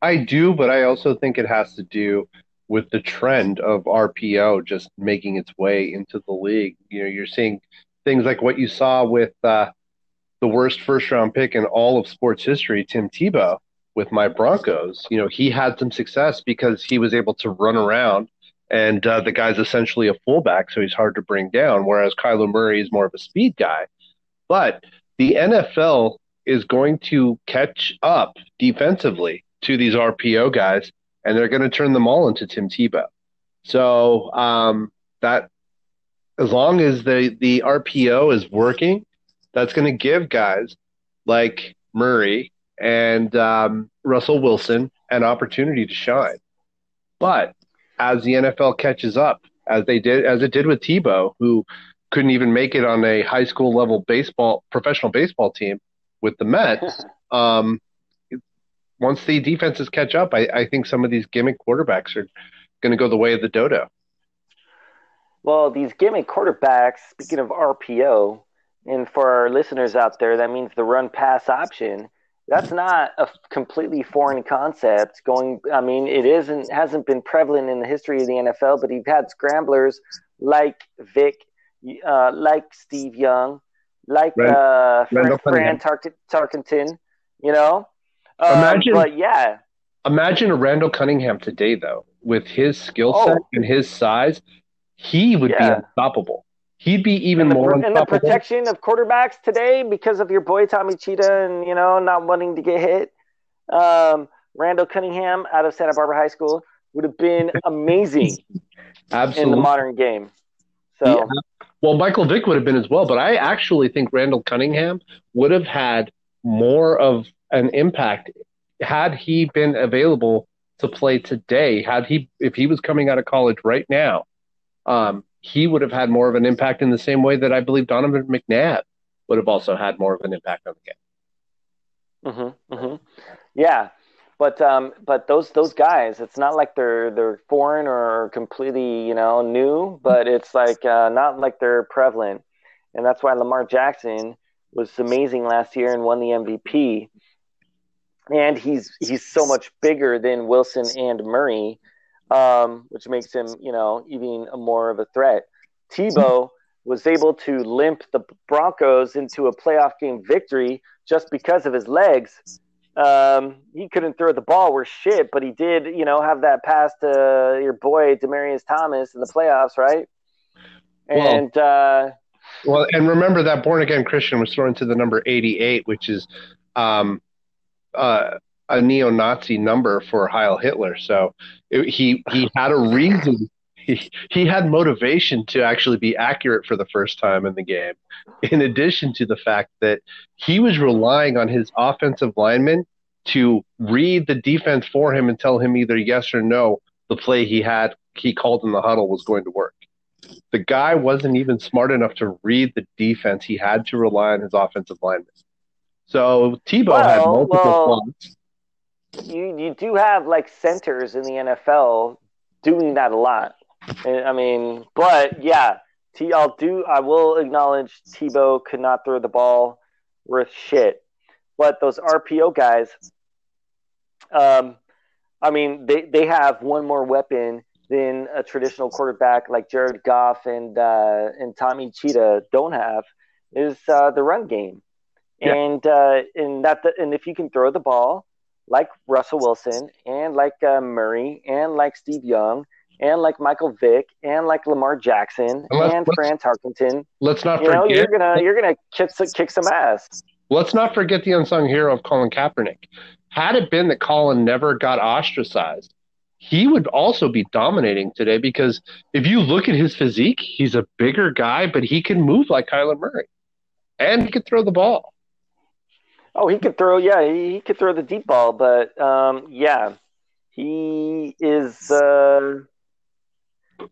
I do, but I also think it has to do with the trend of RPO just making its way into the league. You know, you're seeing things like what you saw with uh, the worst first round pick in all of sports history, Tim Tebow, with my Broncos. You know, he had some success because he was able to run around, and uh, the guy's essentially a fullback, so he's hard to bring down. Whereas Kyler Murray is more of a speed guy. But the NFL is going to catch up defensively to these RPO guys, and they're going to turn them all into Tim Tebow. So um, that, as long as the the RPO is working, that's going to give guys like Murray and um, Russell Wilson an opportunity to shine. But as the NFL catches up, as they did, as it did with Tebow, who couldn't even make it on a high school level baseball, professional baseball team with the Mets. um, once the defenses catch up, I, I think some of these gimmick quarterbacks are going to go the way of the dodo. Well, these gimmick quarterbacks, speaking of RPO, and for our listeners out there, that means the run pass option. That's not a completely foreign concept. Going, I mean, it isn't hasn't been prevalent in the history of the NFL, but you've had scramblers like Vic, uh, like Steve Young, like Rand- uh, Fran, Fran Tark- Tarkenton. You know, um, Imagine- but yeah, Imagine a Randall Cunningham today, though, with his skill Oh. set and his size, he would Yeah. be unstoppable. He'd be even and the, more and the protection of quarterbacks today because of your boy Tommy Cheetah and you know not wanting to get hit. Um, Randall Cunningham out of Santa Barbara High School would have been amazing Absolutely. in the modern game. So Yeah. Well, Michael Vick would have been as well, but I actually think Randall Cunningham would have had more of an impact had he been available to play today. Had he, if he was coming out of college right now, um, he would have had more of an impact in the same way that I believe Donovan McNabb would have also had more of an impact on the game. hmm hmm yeah, but um, but those those guys, it's not like they're they're foreign or completely you know new, but it's like uh, not like they're prevalent, and that's why Lamar Jackson was amazing last year and won the MVP. And he's he's so much bigger than Wilson and Murray, um, which makes him you know even more of a threat. Tebow was able to limp the Broncos into a playoff game victory just because of his legs. Um, he couldn't throw the ball worth shit, but he did, you know, have that pass to your boy Demaryius Thomas in the playoffs, right? Well- And uh, Well, and remember that born again Christian was thrown to the number 88, which is um, uh, a neo-Nazi number for Heil Hitler. So it, he he had a reason. He, he had motivation to actually be accurate for the first time in the game. In addition to the fact that he was relying on his offensive lineman to read the defense for him and tell him either yes or no the play he had he called in the huddle was going to work the guy wasn't even smart enough to read the defense. He had to rely on his offensive lineman. So Tebow had multiple well-. You you do have like centers in the NFL doing that a lot. And, I mean, but yeah, T. I'll do. I will acknowledge Tebow could not throw the ball worth shit. But those RPO guys, um, I mean, they they have one more weapon than a traditional quarterback like Jared Goff and uh, and Tommy Cheetah don't have is uh, the run game. Yeah. And uh, and that the, and if you can throw the ball like Russell Wilson and like uh, Murray and like Steve Young and like Michael Vick and like Lamar Jackson And let's- and let's- Fran Tarkenton, Let's not you know, forget. you're gonna you're gonna kick kick some ass. Let's not forget the unsung hero of Colin Kaepernick. Had it been that Colin never got ostracized, he would also be dominating today because if you look at his physique, he's a bigger guy, but he can move like Kyler Murray. And he could throw the ball. Oh, he could throw. Yeah, he, he could throw the deep ball, but um, yeah, he is. Uh,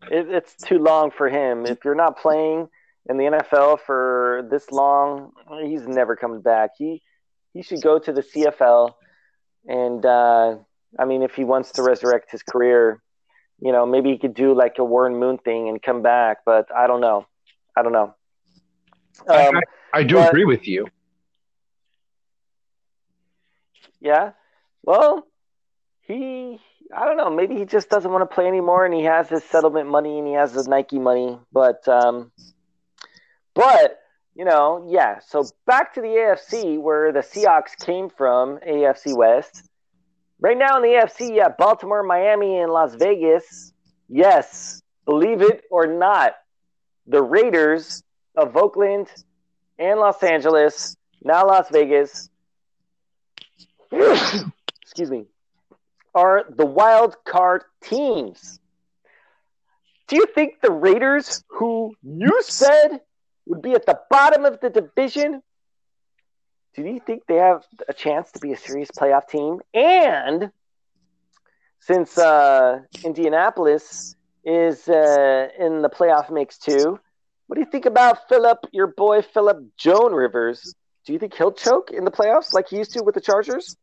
it, it's too long for him. If you're not playing in the NFL for this long, he's never coming back. He he should go to the CFL, and uh, I mean, if he wants to resurrect his career, you know, maybe he could do like a Warren Moon thing and come back. But I don't know. I don't know. I- Um, I do but- agree with you. Yeah. Well, he, I don't know. Maybe he just doesn't want to play anymore, and he has his settlement money and he has his Nike money. But, um, but you know, yeah. So back to the AFC, where the Seahawks came from, AFC West. Right now in the AFC, yeah, Baltimore, Miami, and Las Vegas. Yes, believe it or not, the Raiders of Oakland and Los Angeles, now Las Vegas, excuse me, are the wild card teams. Do you think the Raiders, who you said would be at the bottom of the division, do you think they have a chance to be a serious playoff team? And since uh, Indianapolis is uh, in the playoff mix too, what do you think about Philip, your boy Philip Joan Rivers? Do you think he'll choke in the playoffs like he used to with the Chargers?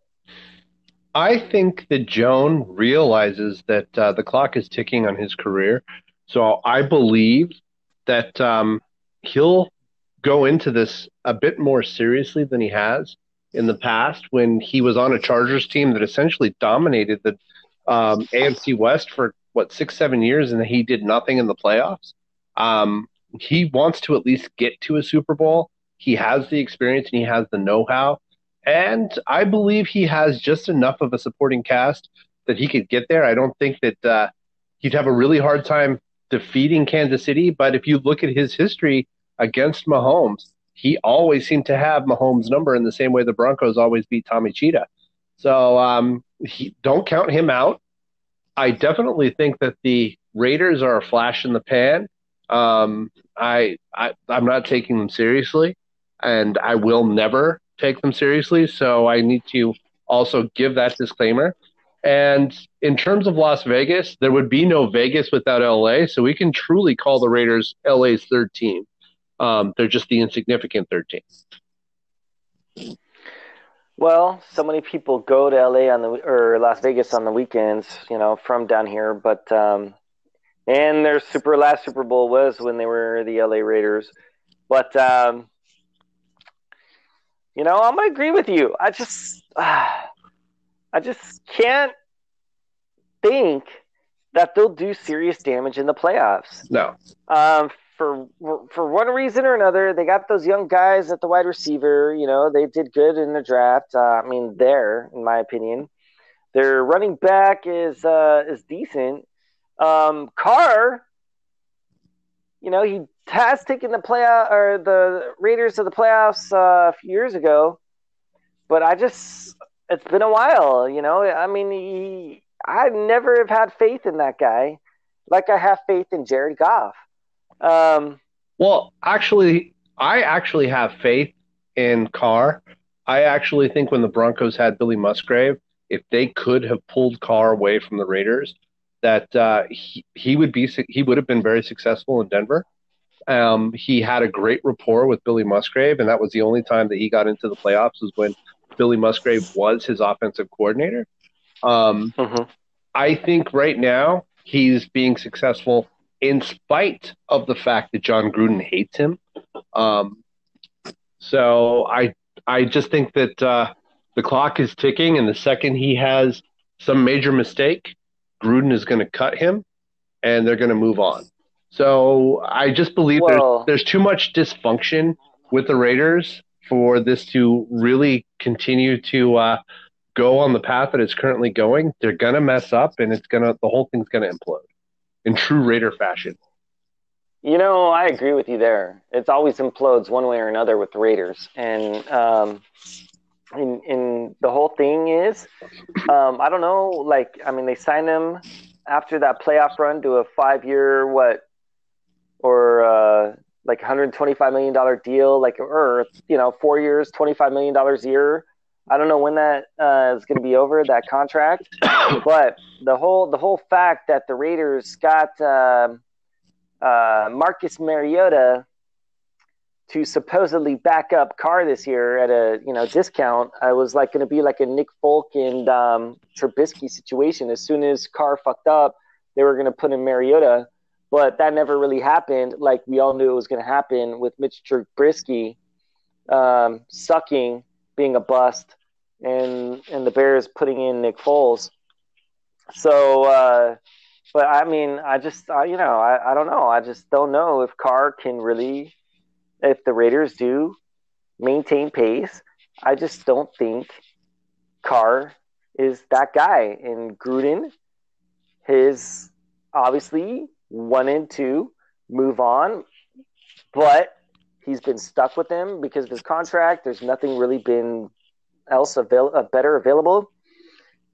I think that Joan realizes that uh, the clock is ticking on his career. So I believe that um, he'll go into this a bit more seriously than he has in the past when he was on a Chargers team that essentially dominated the um, AFC West for what six, seven years, and he did nothing in the playoffs. Um, he wants to at least get to a Super Bowl. He has the experience and he has the know-how. And I believe he has just enough of a supporting cast that he could get there. I don't think that uh, he'd have a really hard time defeating Kansas City. But if you look at his history against Mahomes, he always seemed to have Mahomes' number in the same way the Broncos always beat Tommy Cheetah. So um, he, don't count him out. I definitely think that the Raiders are a flash in the pan. Um, I, I I'm not taking them seriously, and I will never take them seriously. So I need to also give that disclaimer. And in terms of Las Vegas, there would be no Vegas without LA. So we can truly call the Raiders LA's third team. Um, they're just the insignificant third team. Well, so many people go to LA on the or Las Vegas on the weekends, you know, from down here. But um, and their super last Super Bowl was when they were the LA Raiders. But um, you know, I'm gonna agree with you. I just, ah, I just can't think that they'll do serious damage in the playoffs. No. Um, for for one reason or another, they got those young guys at the wide receiver. You know, they did good in the draft. Uh, I mean, there, in my opinion, their running back is uh, is decent. Um, Carr, you know, he has taken the playoff or the Raiders to the playoffs uh, a few years ago, but I just it's been a while. You know, I mean, he, I never have had faith in that guy, like I have faith in Jared Goff. Um, Well, actually, I actually have faith in Carr. I actually think when the Broncos had Billy Musgrave, if they could have pulled Carr away from the Raiders, that uh, he, he would be he would have been very successful in Denver. Um, he had a great rapport with Billy Musgrave, and that was the only time that he got into the playoffs was when Billy Musgrave was his offensive coordinator. Um, Mm-hmm. I think right now he's being successful in spite of the fact that Jon Gruden hates him. Um, so I I just think that uh, the clock is ticking, and the second he has some major mistake, Gruden is going to cut him, and they're going to move on. So I just believe Well- there's there's too much dysfunction with the Raiders for this to really continue to uh, go on the path that it's currently going. They're going to mess up, and it's gonna the whole thing's going to implode in true Raider fashion. You know, I agree with you there. It's always implodes one way or another with the Raiders, and um, and, and the whole thing is, um, I don't know. Like, I mean, they signed him after that playoff run to a five-year what, or uh, like 125 million dollar deal, like or you know, four years, 25 million dollars a year. I don't know when that uh, is going to be over that contract, but the whole the whole fact that the Raiders got. um uh, Marcus Mariota to supposedly back up Carr this year at a you know discount. I was like going to be like a Nick Foles and um, Trubisky situation. As soon as Carr fucked up, they were going to put in Mariota, but that never really happened. Like we all knew it was going to happen with Mitch Trubisky um, sucking, being a bust, and and the Bears putting in Nick Foles. So. Uh, but I mean, I just, I, you know, I, I don't know. I just don't know if Carr can really, if the Raiders do maintain pace. I just don't think Carr is that guy. And Gruden, his obviously one and two move on, but he's been stuck with them because of his contract. There's nothing really been else avail- uh, better available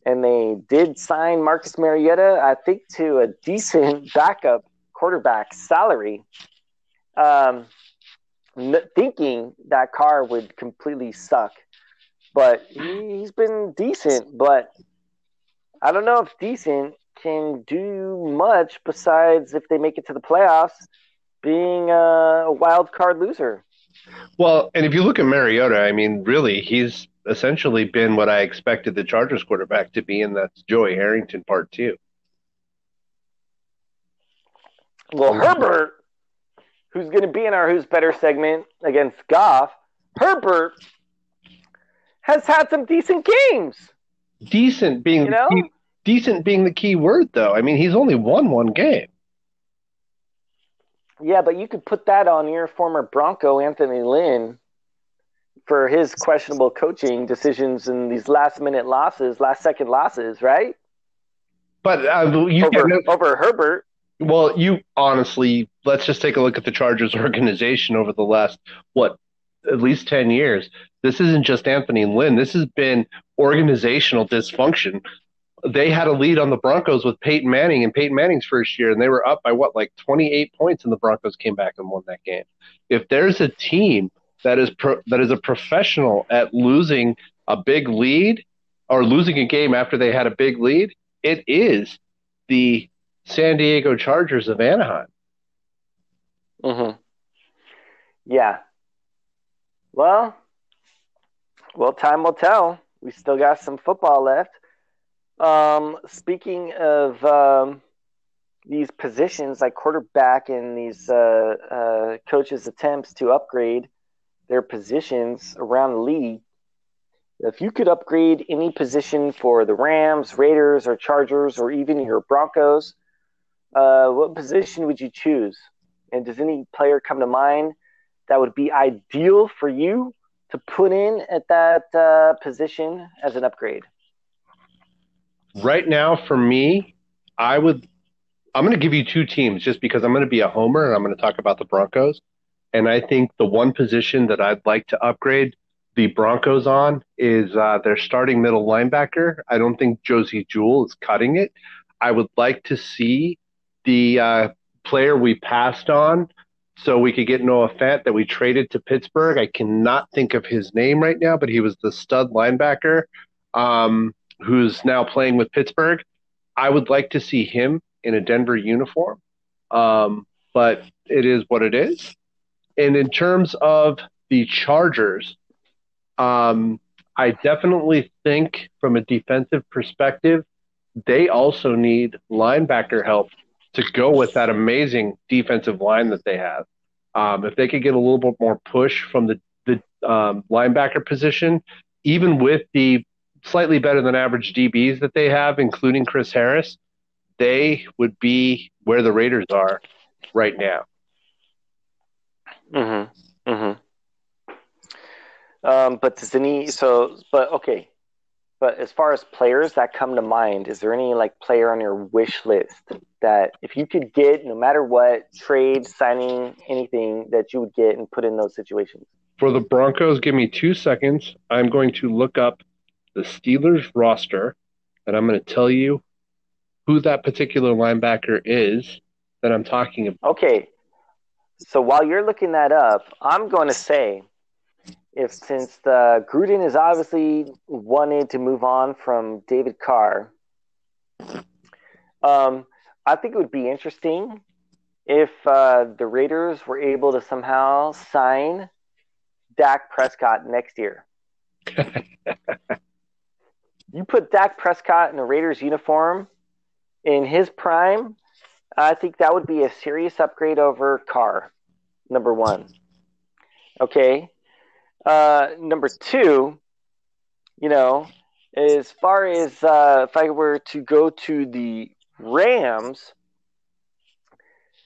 and they did sign Marcus Mariota, I think, to a decent backup quarterback salary, um, n- thinking that Carr would completely suck. But he, he's been decent, but I don't know if decent can do much besides if they make it to the playoffs, being a, a wild card loser. Well, and if you look at Mariota, I mean, really, he's essentially been what I expected the Chargers quarterback to be, and that's Joey Harrington part two. Well, Herbert, who's going to be in our Who's Better segment against Goff, Herbert has had some decent games. Decent being You know? Decent being the key word, though. I mean, he's only won one game. Yeah, but you could put that on your former Bronco, Anthony Lynn, for his questionable coaching decisions and these last minute losses, last second losses, right? But uh, you Over, no- over Herbert. well, you honestly, let's just take a look at the Chargers organization over the last what at least ten years. This isn't just Anthony Lynn. This has been organizational dysfunction. They had a lead on the Broncos with Peyton Manning in Peyton Manning's first year, and they were up by what, like 28 points, and the Broncos came back and won that game. If there's a team that is pro- that is a professional at losing a big lead or losing a game after they had a big lead, it is the San Diego Chargers of Anaheim. Mm-hmm. Yeah. Well, well, time will tell. We still got some football left. Um, speaking of um, these positions like quarterback and these uh, uh, coaches' attempts to upgrade their positions around the league, if you could upgrade any position for the Rams, Raiders, or Chargers, or even your Broncos, uh, what position would you choose? And does any player come to mind that would be ideal for you to put in at that uh, position as an upgrade? Right now, for me, I would. I'm going to give you two teams just because I'm going to be a homer and I'm going to talk about the Broncos. And I think the one position that I'd like to upgrade the Broncos on is uh, their starting middle linebacker. I don't think Josey Jewell is cutting it. I would like to see the uh, player we passed on so we could get Noah Fant that we traded to Pittsburgh. I cannot think of his name right now, but he was the stud linebacker um, who's now playing with Pittsburgh. I would like to see him in a Denver uniform. Um, but it is what it is. And in terms of the Chargers, um, I definitely think from a defensive perspective, they also need linebacker help to go with that amazing defensive line that they have. Um, if they could get a little bit more push from the the um, linebacker position, even with the slightly better than average DBs that they have, including Chris Harris, they would be where the Raiders are right now. Mm-hmm. Mm-hmm. Um, but does any so? But okay. But as far as players that come to mind, is there any like player on your wish list that if you could get, no matter what, trade, signing, anything that you would get and put in those situations? For the Broncos, give me two seconds. I'm going to look up the Steelers roster, and I'm going to tell you who that particular linebacker is that I'm talking about. Okay. So while you're looking that up, I'm going to say if since the Gruden is obviously wanted to move on from David Carr, um, I think it would be interesting if uh, the Raiders were able to somehow sign Dak Prescott next year. you put Dak Prescott in a Raiders uniform in his prime, I think that would be a serious upgrade over Carr, number one. Okay. Uh, number two, you know, as far as uh, if I were to go to the Rams,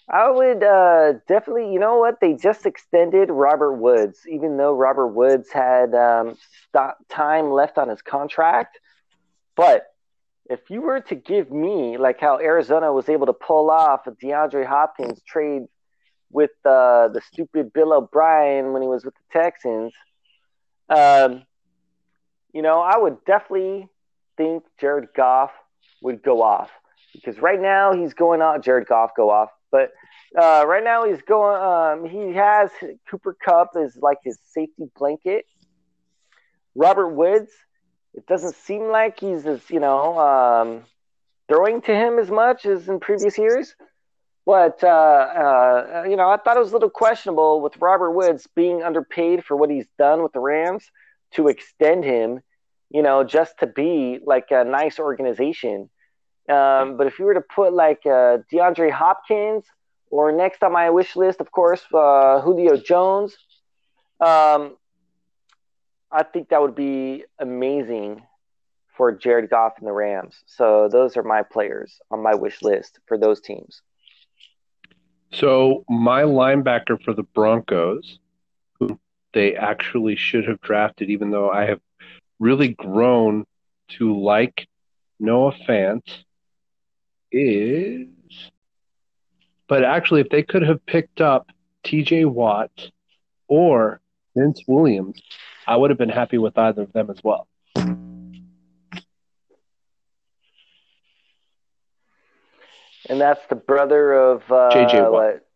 I would uh, definitely, you know what? They just extended Robert Woods, even though Robert Woods had um, time left on his contract. But if you were to give me, like how Arizona was able to pull off a DeAndre Hopkins trade with uh, the stupid Bill O'Brien when he was with the Texans, um, you know, I would definitely think Jared Goff would go off because right now he's going off. Jared Goff go off, but uh, right now he's going. Um, he has Cooper Kupp as like his safety blanket. Robert Woods, it doesn't seem like he's as you know um, throwing to him as much as in previous years. But uh, uh, you know, I thought it was a little questionable with Robert Woods being underpaid for what he's done with the Rams to extend him. You know, just to be like a nice organization. Um, but if you were to put like uh, DeAndre Hopkins or next on my wish list, of course, uh, Julio Jones, um, I think that would be amazing for Jared Goff and the Rams. So those are my players on my wish list for those teams. So my linebacker for the Broncos, who they actually should have drafted, even though I have really grown to like Noah Fant, is. But actually, if they could have picked up T.J. Watt or Vince Williams, I would have been happy with either of them as well. And that's the brother of uh, J.J. Watt. what?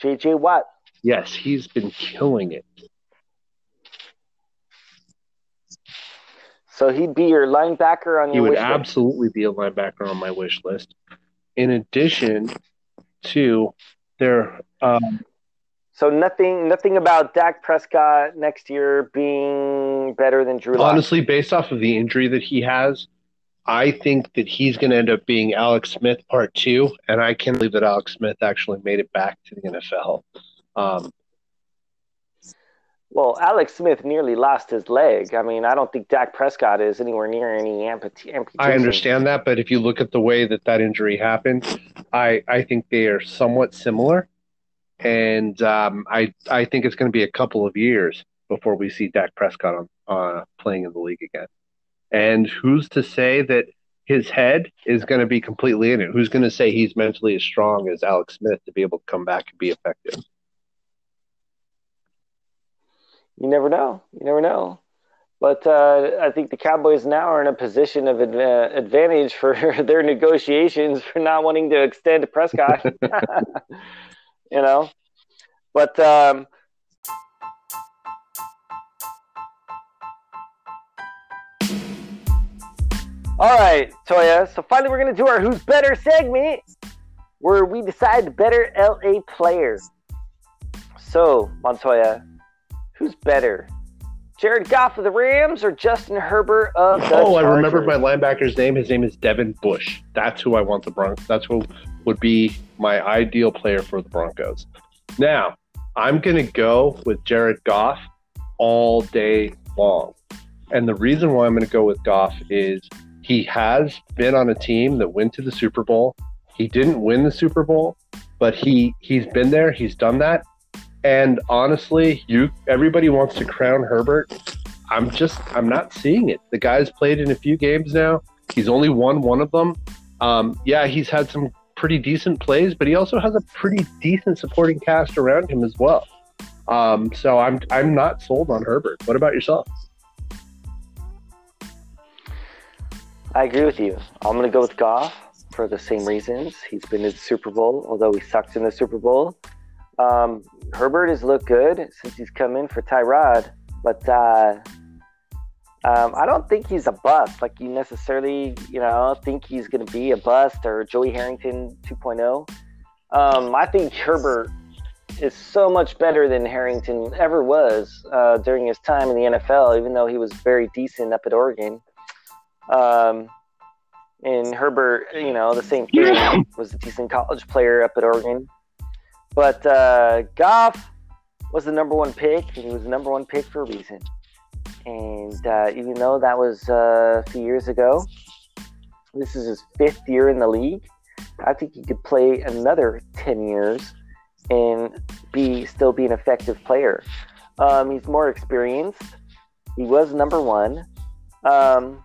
J.J. Watt. Yes, he's been killing it. So he'd be your linebacker on He your would wish list. absolutely be a linebacker on my wish list. In addition to their um, So nothing, nothing about Dak Prescott next year being better than Drew Lock. honestly, based off of the injury that he has, I think that he's going to end up being Alex Smith part two, and I can't believe that Alex Smith actually made it back to the NFL. Um, Well, Alex Smith nearly lost his leg. I mean, I don't think Dak Prescott is anywhere near any amput- amputation. I understand that, but if you look at the way that that injury happened, I I think they are somewhat similar, and um, I I think it's going to be a couple of years before we see Dak Prescott on, uh, playing in the league again. And who's to say that his head is going to be completely in it? Who's going to say he's mentally as strong as Alex Smith to be able to come back and be effective? You never know. You never know. But uh, I think the Cowboys now are in a position of adva- advantage for their negotiations for not wanting to extend Prescott. you know, but um, all right, Toya. So finally, we're gonna do our "Who's Better" segment. where we decide the better LA player. So, Montoya, who's better? Jared Goff of the Rams or Justin Herbert of the Oh, I remember my linebacker's name. His name is Devin Bush. That's who I want the Broncos. That's who would be my ideal player for the Broncos. Now, I'm going to go with Jared Goff all day long. And the reason why I'm going to go with Goff is he has been on a team that went to the Super Bowl. He didn't win the Super Bowl, but he he's been there, he's done that. And honestly, you everybody wants to crown Herbert. I'm just I'm not seeing it. The guy's played in a few games now. He's only won one of them. Um, yeah, he's had some pretty decent plays, but he also has a pretty decent supporting cast around him as well. Um, so I'm I'm not sold on Herbert. What about yourself? I agree with you. I'm going to go with Goff for the same reasons. He's been in the Super Bowl, although he sucked in the Super Bowl. Um, Herbert has looked good since he's come in for Tyrod, but uh, um, I don't think he's a bust. Like you necessarily, you know, think he's going to be a bust or Joey Harrington 2.0. Um, I think Herbert is so much better than Harrington ever was uh, during his time in the NFL, even though he was very decent up at Oregon. Um, and Herbert, you know, the same thing, was a decent college player up at Oregon. But uh, Goff was the number one pick, and he was the number one pick for a reason. And uh, even though that was uh, a few years ago, this is his fifth year in the league. I think he could play another 10 years and be still be an effective player. Um, he's more experienced. He was number one. Um,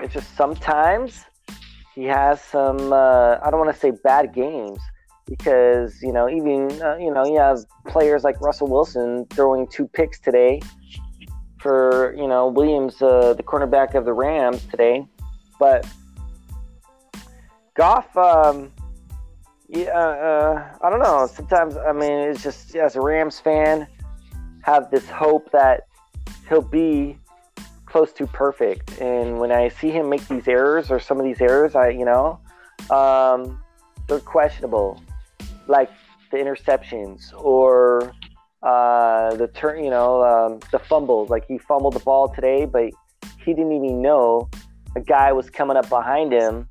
it's just sometimes he has some. Uh, I don't want to say bad games because you know even uh, you know he has players like Russell Wilson throwing two picks today for you know Williams, uh, the cornerback of the Rams today, but Goff. Um, yeah, uh, I don't know. Sometimes I mean it's just as a Rams fan, have this hope that he'll be close to perfect. And when I see him make these errors or some of these errors, I you know, um, they're questionable, like the interceptions or uh, the turn, you know, um, the fumbles. Like he fumbled the ball today, but he didn't even know a guy was coming up behind him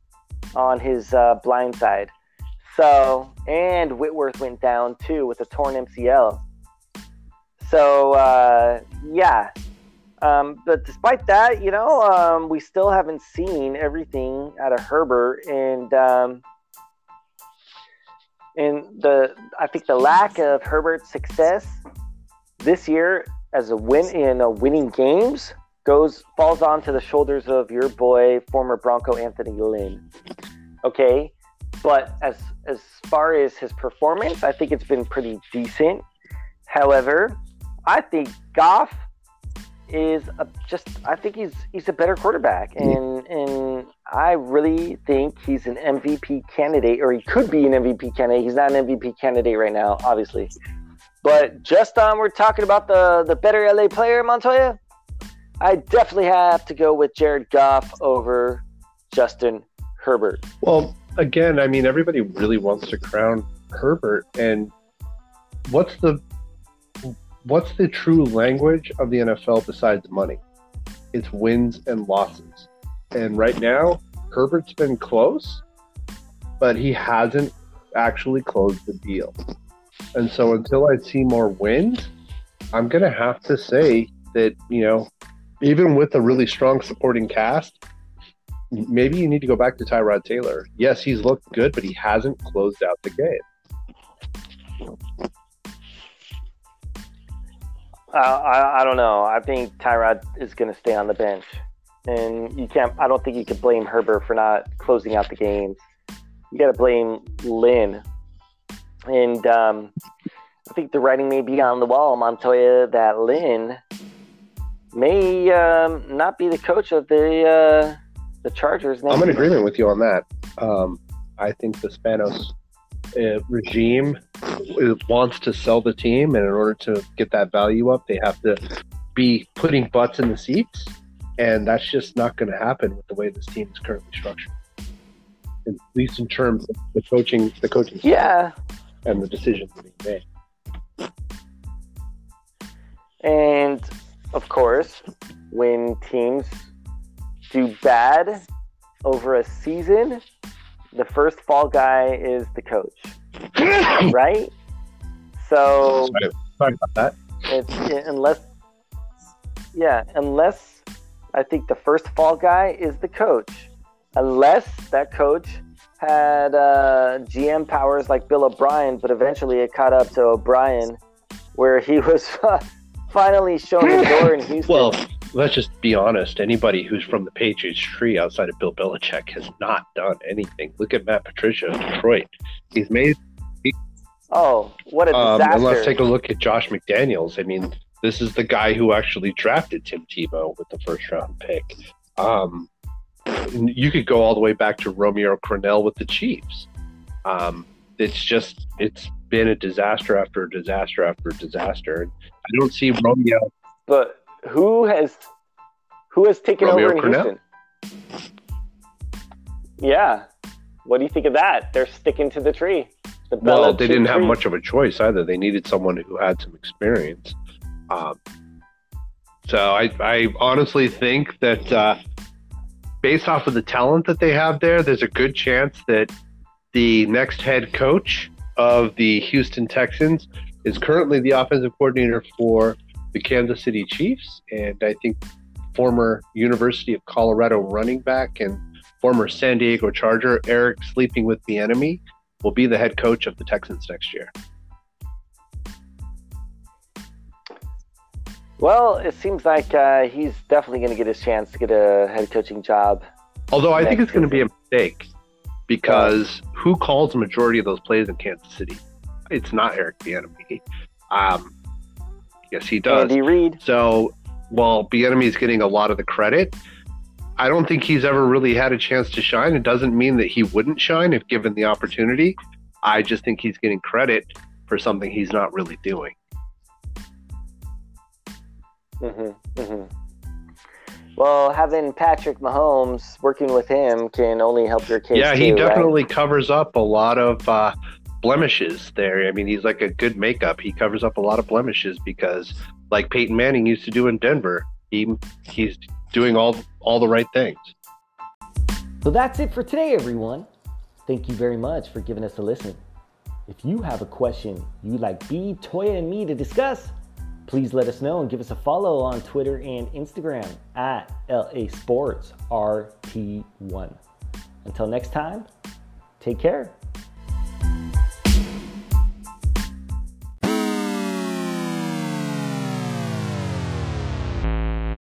on his uh, blind side. So, and Whitworth went down too with a torn MCL. So, uh, yeah. Um, but despite that, you know, um, we still haven't seen everything out of Herbert, and um, and the I think the lack of Herbert's success this year as a win in uh, winning games goes falls onto the shoulders of your boy, former Bronco Anthony Lynn. Okay, but as as far as his performance, I think it's been pretty decent. However, I think Goff is a, just I think he's he's a better quarterback and and I really think he's an MVP candidate or he could be an MVP candidate. He's not an MVP candidate right now, obviously. But just on we're talking about the the better LA player Montoya, I definitely have to go with Jared Goff over Justin Herbert. Well, again, I mean, everybody really wants to crown Herbert, and what's the what's the true language of the NFL besides money? It's wins and losses. And right now, Herbert's been close, but he hasn't actually closed the deal. And so until I see more wins, I'm going to have to say that, you know, even with a really strong supporting cast, maybe you need to go back to Tyrod Taylor. Yes, he's looked good, but he hasn't closed out the game. Uh, I, I don't know. I think Tyrod is going to stay on the bench, and you can't. I don't think you could blame Herbert for not closing out the games. You got to blame Lynn, and um, I think the writing may be on the wall, Montoya, that Lynn may um, not be the coach of the uh, the Chargers. Next I'm in agreement with you on that. Um, I think the Spanos uh, regime wants to sell the team, and in order to get that value up, they have to be putting butts in the seats, and that's just not going to happen with the way this team is currently structured. at least in terms of the coaching, the coaching Yeah, and the decisions being made. and of course, when teams do bad over a season, the first fall guy is the coach, right? So Sorry, sorry about that. unless, yeah, unless I think the first fall guy is the coach, unless that coach had uh, GM powers like Bill O'Brien, but eventually it caught up to O'Brien, where he was finally shown the door in Houston. Well, let's just be honest. Anybody who's from the Patriots tree outside of Bill Belichick has not done anything. Look at Matt Patricia in Detroit. He's made oh, what a Um, disaster! and let's take a look at Josh McDaniels. I mean, this is the guy who actually drafted Tim Tebow with the first round pick. Um, you could go all the way back to Romeo Crennel with the Chiefs. Um, it's just it's been a disaster after disaster after disaster. And I don't see Romeo. but who has who has taken Romeo over in Crennel? Houston? Yeah. What do you think of that? They're sticking to the tree. The Well, they didn't have much of a choice either. They needed someone who had some experience. Um, so I, I honestly think that uh, based off of the talent that they have there, there's a good chance that the next head coach of the Houston Texans is currently the offensive coordinator for the Kansas City Chiefs, and I think former University of Colorado running back and former San Diego Charger Eric Sleeping with the Enemy will be the head coach of the Texans next year. Well, it seems like uh, he's definitely going to get his chance to get a head coaching job. Although I think it's going to be a mistake because who calls the majority of those plays in Kansas City? It's not Eric Bieniemy. Um, yes, he does. Andy Reid. So while Bieniemy is getting a lot of the credit, I don't think he's ever really had a chance to shine. It doesn't mean that he wouldn't shine if given the opportunity. I just think he's getting credit for something he's not really doing. hmm hmm Well, having Patrick Mahomes working with him can only help your case. yeah, he too, right? definitely covers up a lot of uh, blemishes there. I mean, he's like a good makeup. He covers up a lot of blemishes because, like Peyton Manning used to do in Denver, he he's doing all all the right things. So that's it for today, everyone. Thank you very much for giving us a listen. If you have a question you'd like B, Toya, and me to discuss, please let us know and give us a follow on Twitter and Instagram at LA Sports RT1. Until next time, take care.